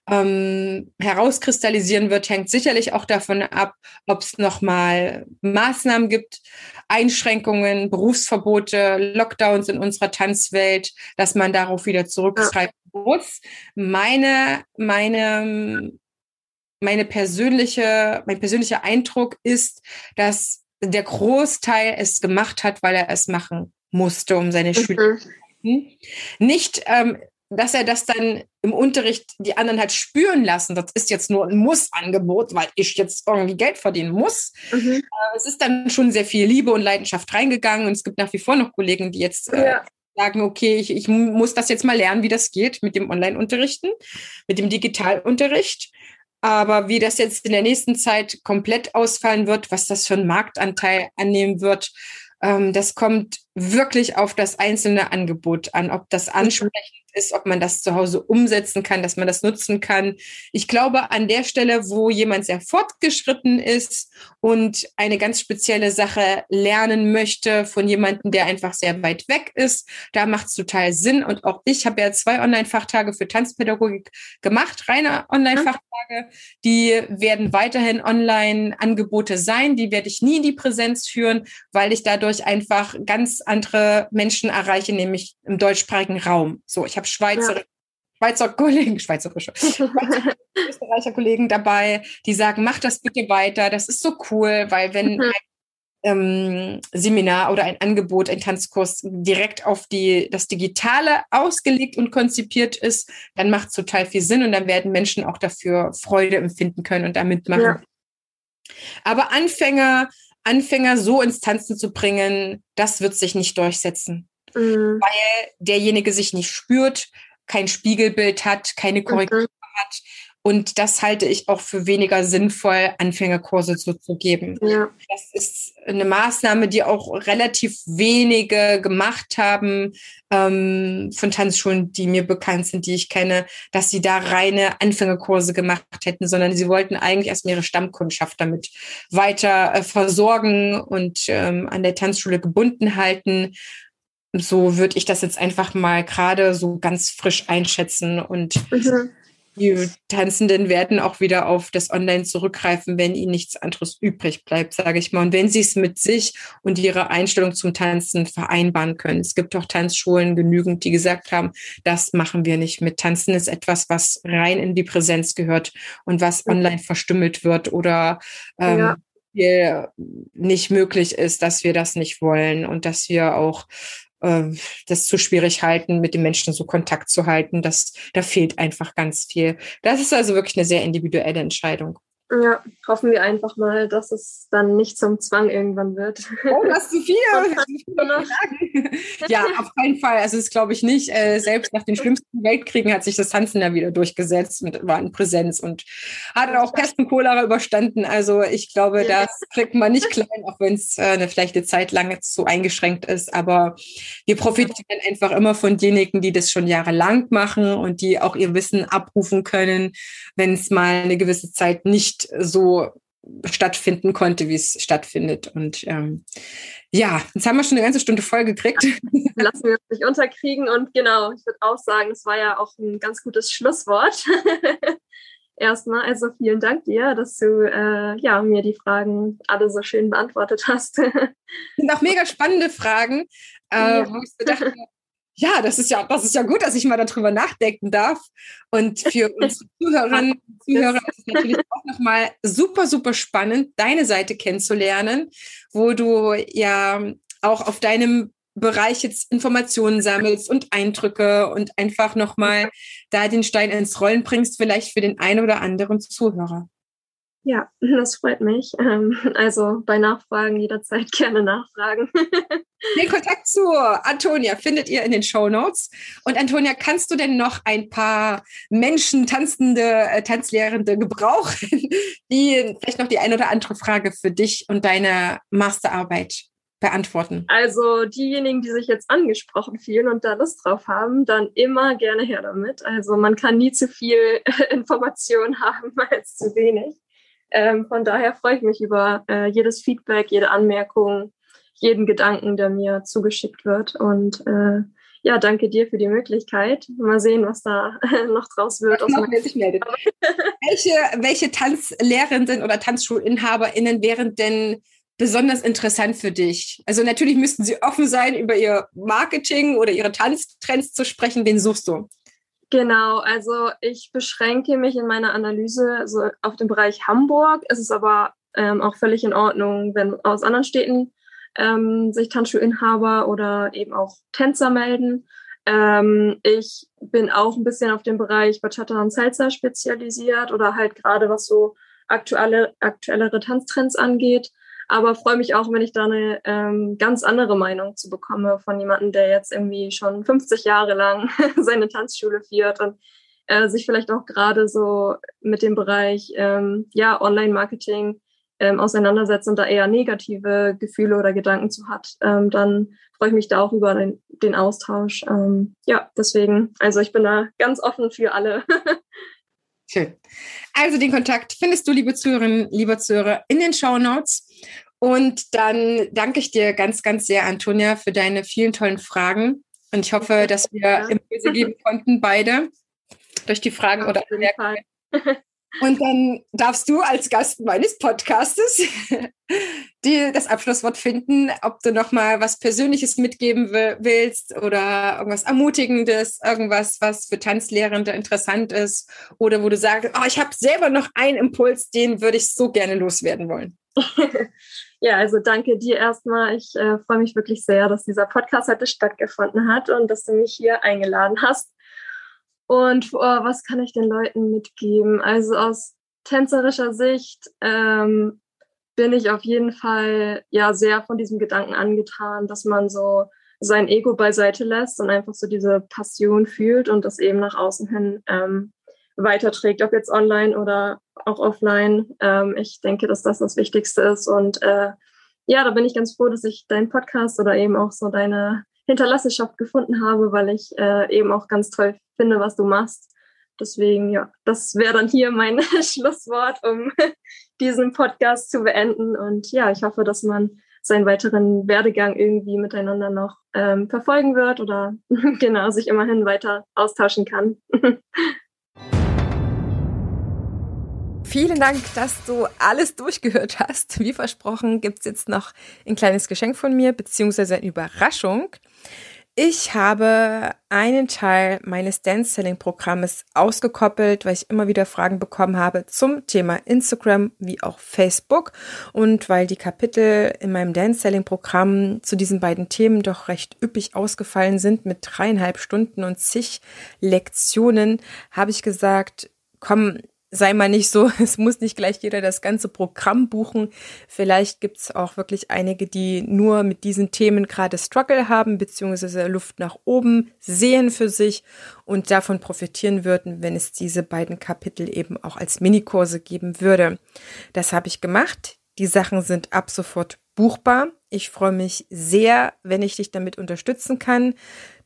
ähm, herauskristallisieren wird, hängt sicherlich auch davon ab, ob es nochmal Maßnahmen gibt, Einschränkungen, Berufsverbote, Lockdowns in unserer Tanzwelt, dass man darauf wieder zurückgreifen muss. Meine, meine, meine persönliche, mein persönlicher Eindruck ist, dass der Großteil es gemacht hat, weil er es machen musste, um seine mhm. Schüler zu Nicht, ähm, dass er das dann im Unterricht die anderen halt spüren lassen. Das ist jetzt nur ein Muss-Angebot, weil ich jetzt irgendwie Geld verdienen muss. Mhm. Äh, es ist dann schon sehr viel Liebe und Leidenschaft reingegangen und es gibt nach wie vor noch Kollegen, die jetzt äh, ja sagen, okay, ich, ich muss das jetzt mal lernen, wie das geht mit dem Online-Unterrichten, mit dem Digitalunterricht. Aber wie das jetzt in der nächsten Zeit komplett ausfallen wird, was das für einen Marktanteil annehmen wird, das kommt wirklich auf das einzelne Angebot an, ob das mhm. Ist, ob man das zu Hause umsetzen kann, dass man das nutzen kann. Ich glaube, an der Stelle, wo jemand sehr fortgeschritten ist und eine ganz spezielle Sache lernen möchte von jemandem, der einfach sehr weit weg ist, da macht es total Sinn. Und auch ich habe ja zwei Online-Fachtage für Tanzpädagogik gemacht, reine Online-Fachtage. Die werden weiterhin Online-Angebote sein. Die werde ich nie in die Präsenz führen, weil ich dadurch einfach ganz andere Menschen erreiche, nämlich im deutschsprachigen Raum. So, ich habe Schweizer, ja. Schweizer Kollegen, schweizerische, Schweizer, Österreicher Kollegen dabei, die sagen, mach das bitte weiter, das ist so cool, weil wenn mhm. ein ähm, Seminar oder ein Angebot, ein Tanzkurs direkt auf die, das Digitale ausgelegt und konzipiert ist, dann macht es total viel Sinn und dann werden Menschen auch dafür Freude empfinden können und damit machen. Ja. Aber Anfänger, Anfänger so ins Tanzen zu bringen, das wird sich nicht durchsetzen. Mhm. Weil derjenige sich nicht spürt, kein Spiegelbild hat, keine Korrektur mhm. hat und das halte ich auch für weniger sinnvoll, Anfängerkurse so zu geben. Ja. Das ist eine Maßnahme, die auch relativ wenige gemacht haben ähm, von Tanzschulen, die mir bekannt sind, die ich kenne, dass sie da reine Anfängerkurse gemacht hätten, sondern sie wollten eigentlich erstmal ihre Stammkundschaft damit weiter äh, versorgen und ähm, an der Tanzschule gebunden halten so würde ich das jetzt einfach mal gerade so ganz frisch einschätzen und mhm die Tanzenden werden auch wieder auf das Online zurückgreifen, wenn ihnen nichts anderes übrig bleibt, sage ich mal. Und wenn sie es mit sich und ihrer Einstellung zum Tanzen vereinbaren können. Es gibt auch Tanzschulen genügend, die gesagt haben, das machen wir nicht mit. Tanzen ist etwas, was rein in die Präsenz gehört und was online verstümmelt wird oder ähm, ja. nicht möglich ist, dass wir das nicht wollen und dass wir auch äh, das zu schwierig halten, mit den Menschen so Kontakt zu halten. Das, da fehlt einfach ganz viel. Das ist also wirklich eine sehr individuelle Entscheidung. Ja, hoffen wir einfach mal, dass es dann nicht zum Zwang irgendwann wird. Oh, das ist zu viel. ja, auf keinen Fall. Also das glaube ich nicht. Äh, selbst nach den schlimmsten Weltkriegen hat sich das Tanzen ja wieder durchgesetzt und war in Präsenz und hat auch Pest und Cholera überstanden. Also ich glaube, das kriegt man nicht klein, auch wenn es äh, eine vielleicht eine Zeit lang jetzt so eingeschränkt ist. Aber wir profitieren einfach immer von denjenigen, die das schon jahrelang machen und die auch ihr Wissen abrufen können, wenn es mal eine gewisse Zeit nicht so stattfinden konnte, wie es stattfindet. Und ähm, ja, jetzt haben wir schon eine ganze Stunde voll gekriegt. Lassen wir uns nicht unterkriegen. Und genau, ich würde auch sagen, es war ja auch ein ganz gutes Schlusswort. Erstmal, also vielen Dank dir, dass du äh, ja, mir die Fragen alle so schön beantwortet hast. Das sind auch mega spannende Fragen, äh, ja. wo ich so dachte, ja, das ist ja, das ist ja gut, dass ich mal darüber nachdenken darf. Und für unsere Zuhörerinnen und Zuhörer ist es natürlich auch nochmal super, super spannend, deine Seite kennenzulernen, wo du ja auch auf deinem Bereich jetzt Informationen sammelst und Eindrücke und einfach nochmal da den Stein ins Rollen bringst, vielleicht für den einen oder anderen Zuhörer. Ja, das freut mich. Ähm, also bei Nachfragen jederzeit gerne nachfragen. Den Kontakt zu Antonia findet ihr in den Show Notes. Und Antonia, kannst du denn noch ein paar Menschen, tanzende, äh, Tanzlehrende gebrauchen, die vielleicht noch die eine oder andere Frage für dich und deine Masterarbeit beantworten? Also diejenigen, die sich jetzt angesprochen fühlen und da Lust drauf haben, dann immer gerne her damit. Also man kann nie zu viel Information haben als zu wenig. Ähm, von daher freue ich mich über äh, jedes Feedback, jede Anmerkung, jeden Gedanken, der mir zugeschickt wird. Und äh, ja, danke dir für die Möglichkeit. Mal sehen, was da noch draus wird. Aus noch, welche, welche Tanzlehrenden oder TanzschulinhaberInnen wären denn besonders interessant für dich? Also natürlich müssten sie offen sein, über ihr Marketing oder ihre Tanztrends zu sprechen. Wen suchst du? Genau, also ich beschränke mich in meiner Analyse so auf den Bereich Hamburg. Es ist aber ähm, auch völlig in Ordnung, wenn aus anderen Städten ähm, sich Tanzschulinhaber oder eben auch Tänzer melden. Ähm, ich bin auch ein bisschen auf den Bereich Bachata und Salsa spezialisiert oder halt gerade was so aktuelle, aktuellere Tanztrends angeht aber freue mich auch, wenn ich da eine ähm, ganz andere Meinung zu bekomme von jemandem, der jetzt irgendwie schon 50 Jahre lang seine Tanzschule führt und äh, sich vielleicht auch gerade so mit dem Bereich ähm, ja Online-Marketing ähm, auseinandersetzt und da eher negative Gefühle oder Gedanken zu hat, ähm, dann freue ich mich da auch über den, den Austausch. Ähm, ja, deswegen, also ich bin da ganz offen für alle. Schön. Also den Kontakt findest du, liebe Zuhörerinnen, lieber Zuhörer, in den Show Notes. Und dann danke ich dir ganz, ganz sehr, Antonia, für deine vielen tollen Fragen. Und ich hoffe, dass wir ja. Impulse geben konnten, beide, durch die Fragen Auf oder Anmerkungen. Und dann darfst du als Gast meines Podcastes die, das Abschlusswort finden, ob du noch mal was Persönliches mitgeben willst oder irgendwas Ermutigendes, irgendwas, was für Tanzlehrende interessant ist oder wo du sagst, oh, ich habe selber noch einen Impuls, den würde ich so gerne loswerden wollen. ja, also danke dir erstmal. Ich äh, freue mich wirklich sehr, dass dieser Podcast heute stattgefunden hat und dass du mich hier eingeladen hast. Und oh, was kann ich den Leuten mitgeben? Also aus tänzerischer Sicht ähm, bin ich auf jeden Fall ja sehr von diesem Gedanken angetan, dass man so sein Ego beiseite lässt und einfach so diese Passion fühlt und das eben nach außen hin ähm, weiterträgt, ob jetzt online oder auch offline. Ähm, ich denke, dass das das Wichtigste ist. Und äh, ja, da bin ich ganz froh, dass ich deinen Podcast oder eben auch so deine Hinterlassenschaft gefunden habe, weil ich äh, eben auch ganz toll finde, was du machst. Deswegen, ja, das wäre dann hier mein Schlusswort, um diesen Podcast zu beenden. Und ja, ich hoffe, dass man seinen weiteren Werdegang irgendwie miteinander noch ähm, verfolgen wird oder genau sich immerhin weiter austauschen kann. Vielen Dank, dass du alles durchgehört hast. Wie versprochen gibt es jetzt noch ein kleines Geschenk von mir, beziehungsweise eine Überraschung. Ich habe einen Teil meines Dance Selling Programmes ausgekoppelt, weil ich immer wieder Fragen bekommen habe zum Thema Instagram wie auch Facebook und weil die Kapitel in meinem Dance Selling Programm zu diesen beiden Themen doch recht üppig ausgefallen sind mit dreieinhalb Stunden und zig Lektionen, habe ich gesagt, komm, sei mal nicht so, es muss nicht gleich jeder das ganze Programm buchen. Vielleicht gibt's auch wirklich einige, die nur mit diesen Themen gerade Struggle haben, beziehungsweise Luft nach oben sehen für sich und davon profitieren würden, wenn es diese beiden Kapitel eben auch als Minikurse geben würde. Das habe ich gemacht. Die Sachen sind ab sofort buchbar. Ich freue mich sehr, wenn ich dich damit unterstützen kann.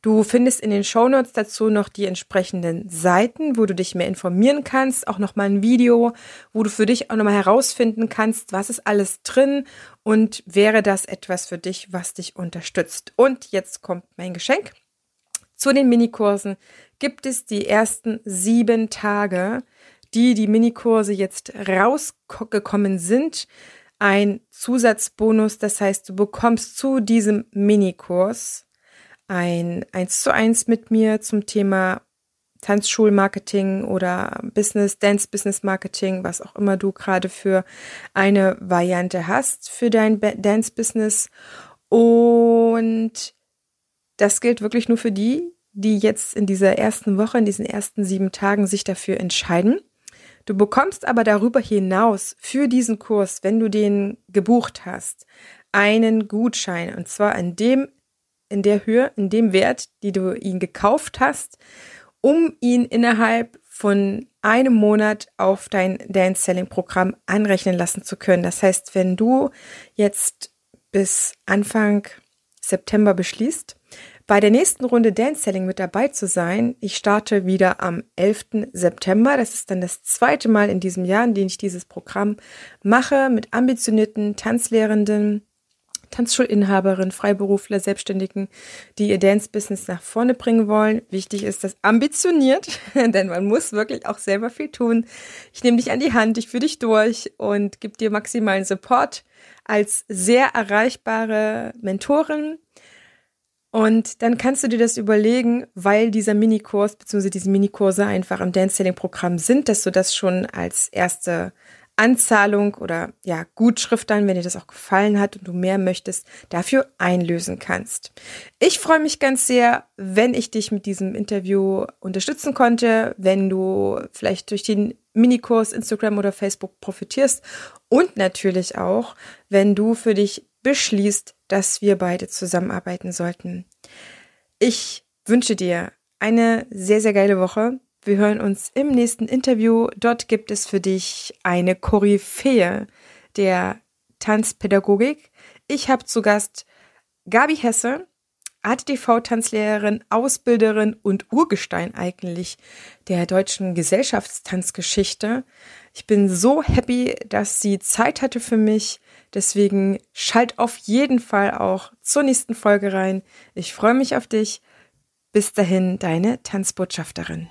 Du findest in den Shownotes dazu noch die entsprechenden Seiten, wo du dich mehr informieren kannst, auch nochmal ein Video, wo du für dich auch nochmal herausfinden kannst, was ist alles drin und wäre das etwas für dich, was dich unterstützt. Und jetzt kommt mein Geschenk. Zu den Minikursen gibt es die ersten sieben Tage, die die Minikurse jetzt rausgekommen sind, ein Zusatzbonus. Das heißt, du bekommst zu diesem Minikurs ein 1 zu 1 mit mir zum Thema Tanzschulmarketing oder Business, Dance Business Marketing, was auch immer du gerade für eine Variante hast für dein Dance Business. Und das gilt wirklich nur für die, die jetzt in dieser ersten Woche, in diesen ersten sieben Tagen sich dafür entscheiden. Du bekommst aber darüber hinaus für diesen Kurs, wenn du den gebucht hast, einen Gutschein und zwar in dem in der Höhe, in dem Wert, die du ihn gekauft hast, um ihn innerhalb von einem Monat auf dein Dance Selling Programm anrechnen lassen zu können. Das heißt, wenn du jetzt bis Anfang September beschließt, bei der nächsten Runde Dance Selling mit dabei zu sein. Ich starte wieder am 11. September. Das ist dann das zweite Mal in diesem Jahr, in dem ich dieses Programm mache mit ambitionierten Tanzlehrenden, Tanzschulinhaberin, Freiberufler, Selbstständigen, die ihr Dance-Business nach vorne bringen wollen. Wichtig ist das ambitioniert, denn man muss wirklich auch selber viel tun. Ich nehme dich an die Hand, ich führe dich durch und gebe dir maximalen Support als sehr erreichbare Mentorin. Und dann kannst du dir das überlegen, weil dieser Minikurs bzw. diese Minikurse einfach im Dance-Selling-Programm sind, dass du das schon als erste Anzahlung oder ja, Gutschrift dann, wenn dir das auch gefallen hat und du mehr möchtest, dafür einlösen kannst. Ich freue mich ganz sehr, wenn ich dich mit diesem Interview unterstützen konnte, wenn du vielleicht durch den Minikurs Instagram oder Facebook profitierst und natürlich auch, wenn du für dich beschließt, dass wir beide zusammenarbeiten sollten. Ich wünsche dir eine sehr, sehr geile Woche. Wir hören uns im nächsten Interview. Dort gibt es für dich eine Koryphäe der Tanzpädagogik. Ich habe zu Gast Gabi Hesse, ATTV-Tanzlehrerin, Ausbilderin und Urgestein eigentlich der deutschen Gesellschaftstanzgeschichte. Ich bin so happy, dass sie Zeit hatte für mich. Deswegen schalt auf jeden Fall auch zur nächsten Folge rein. Ich freue mich auf dich. Bis dahin, deine Tanzbotschafterin.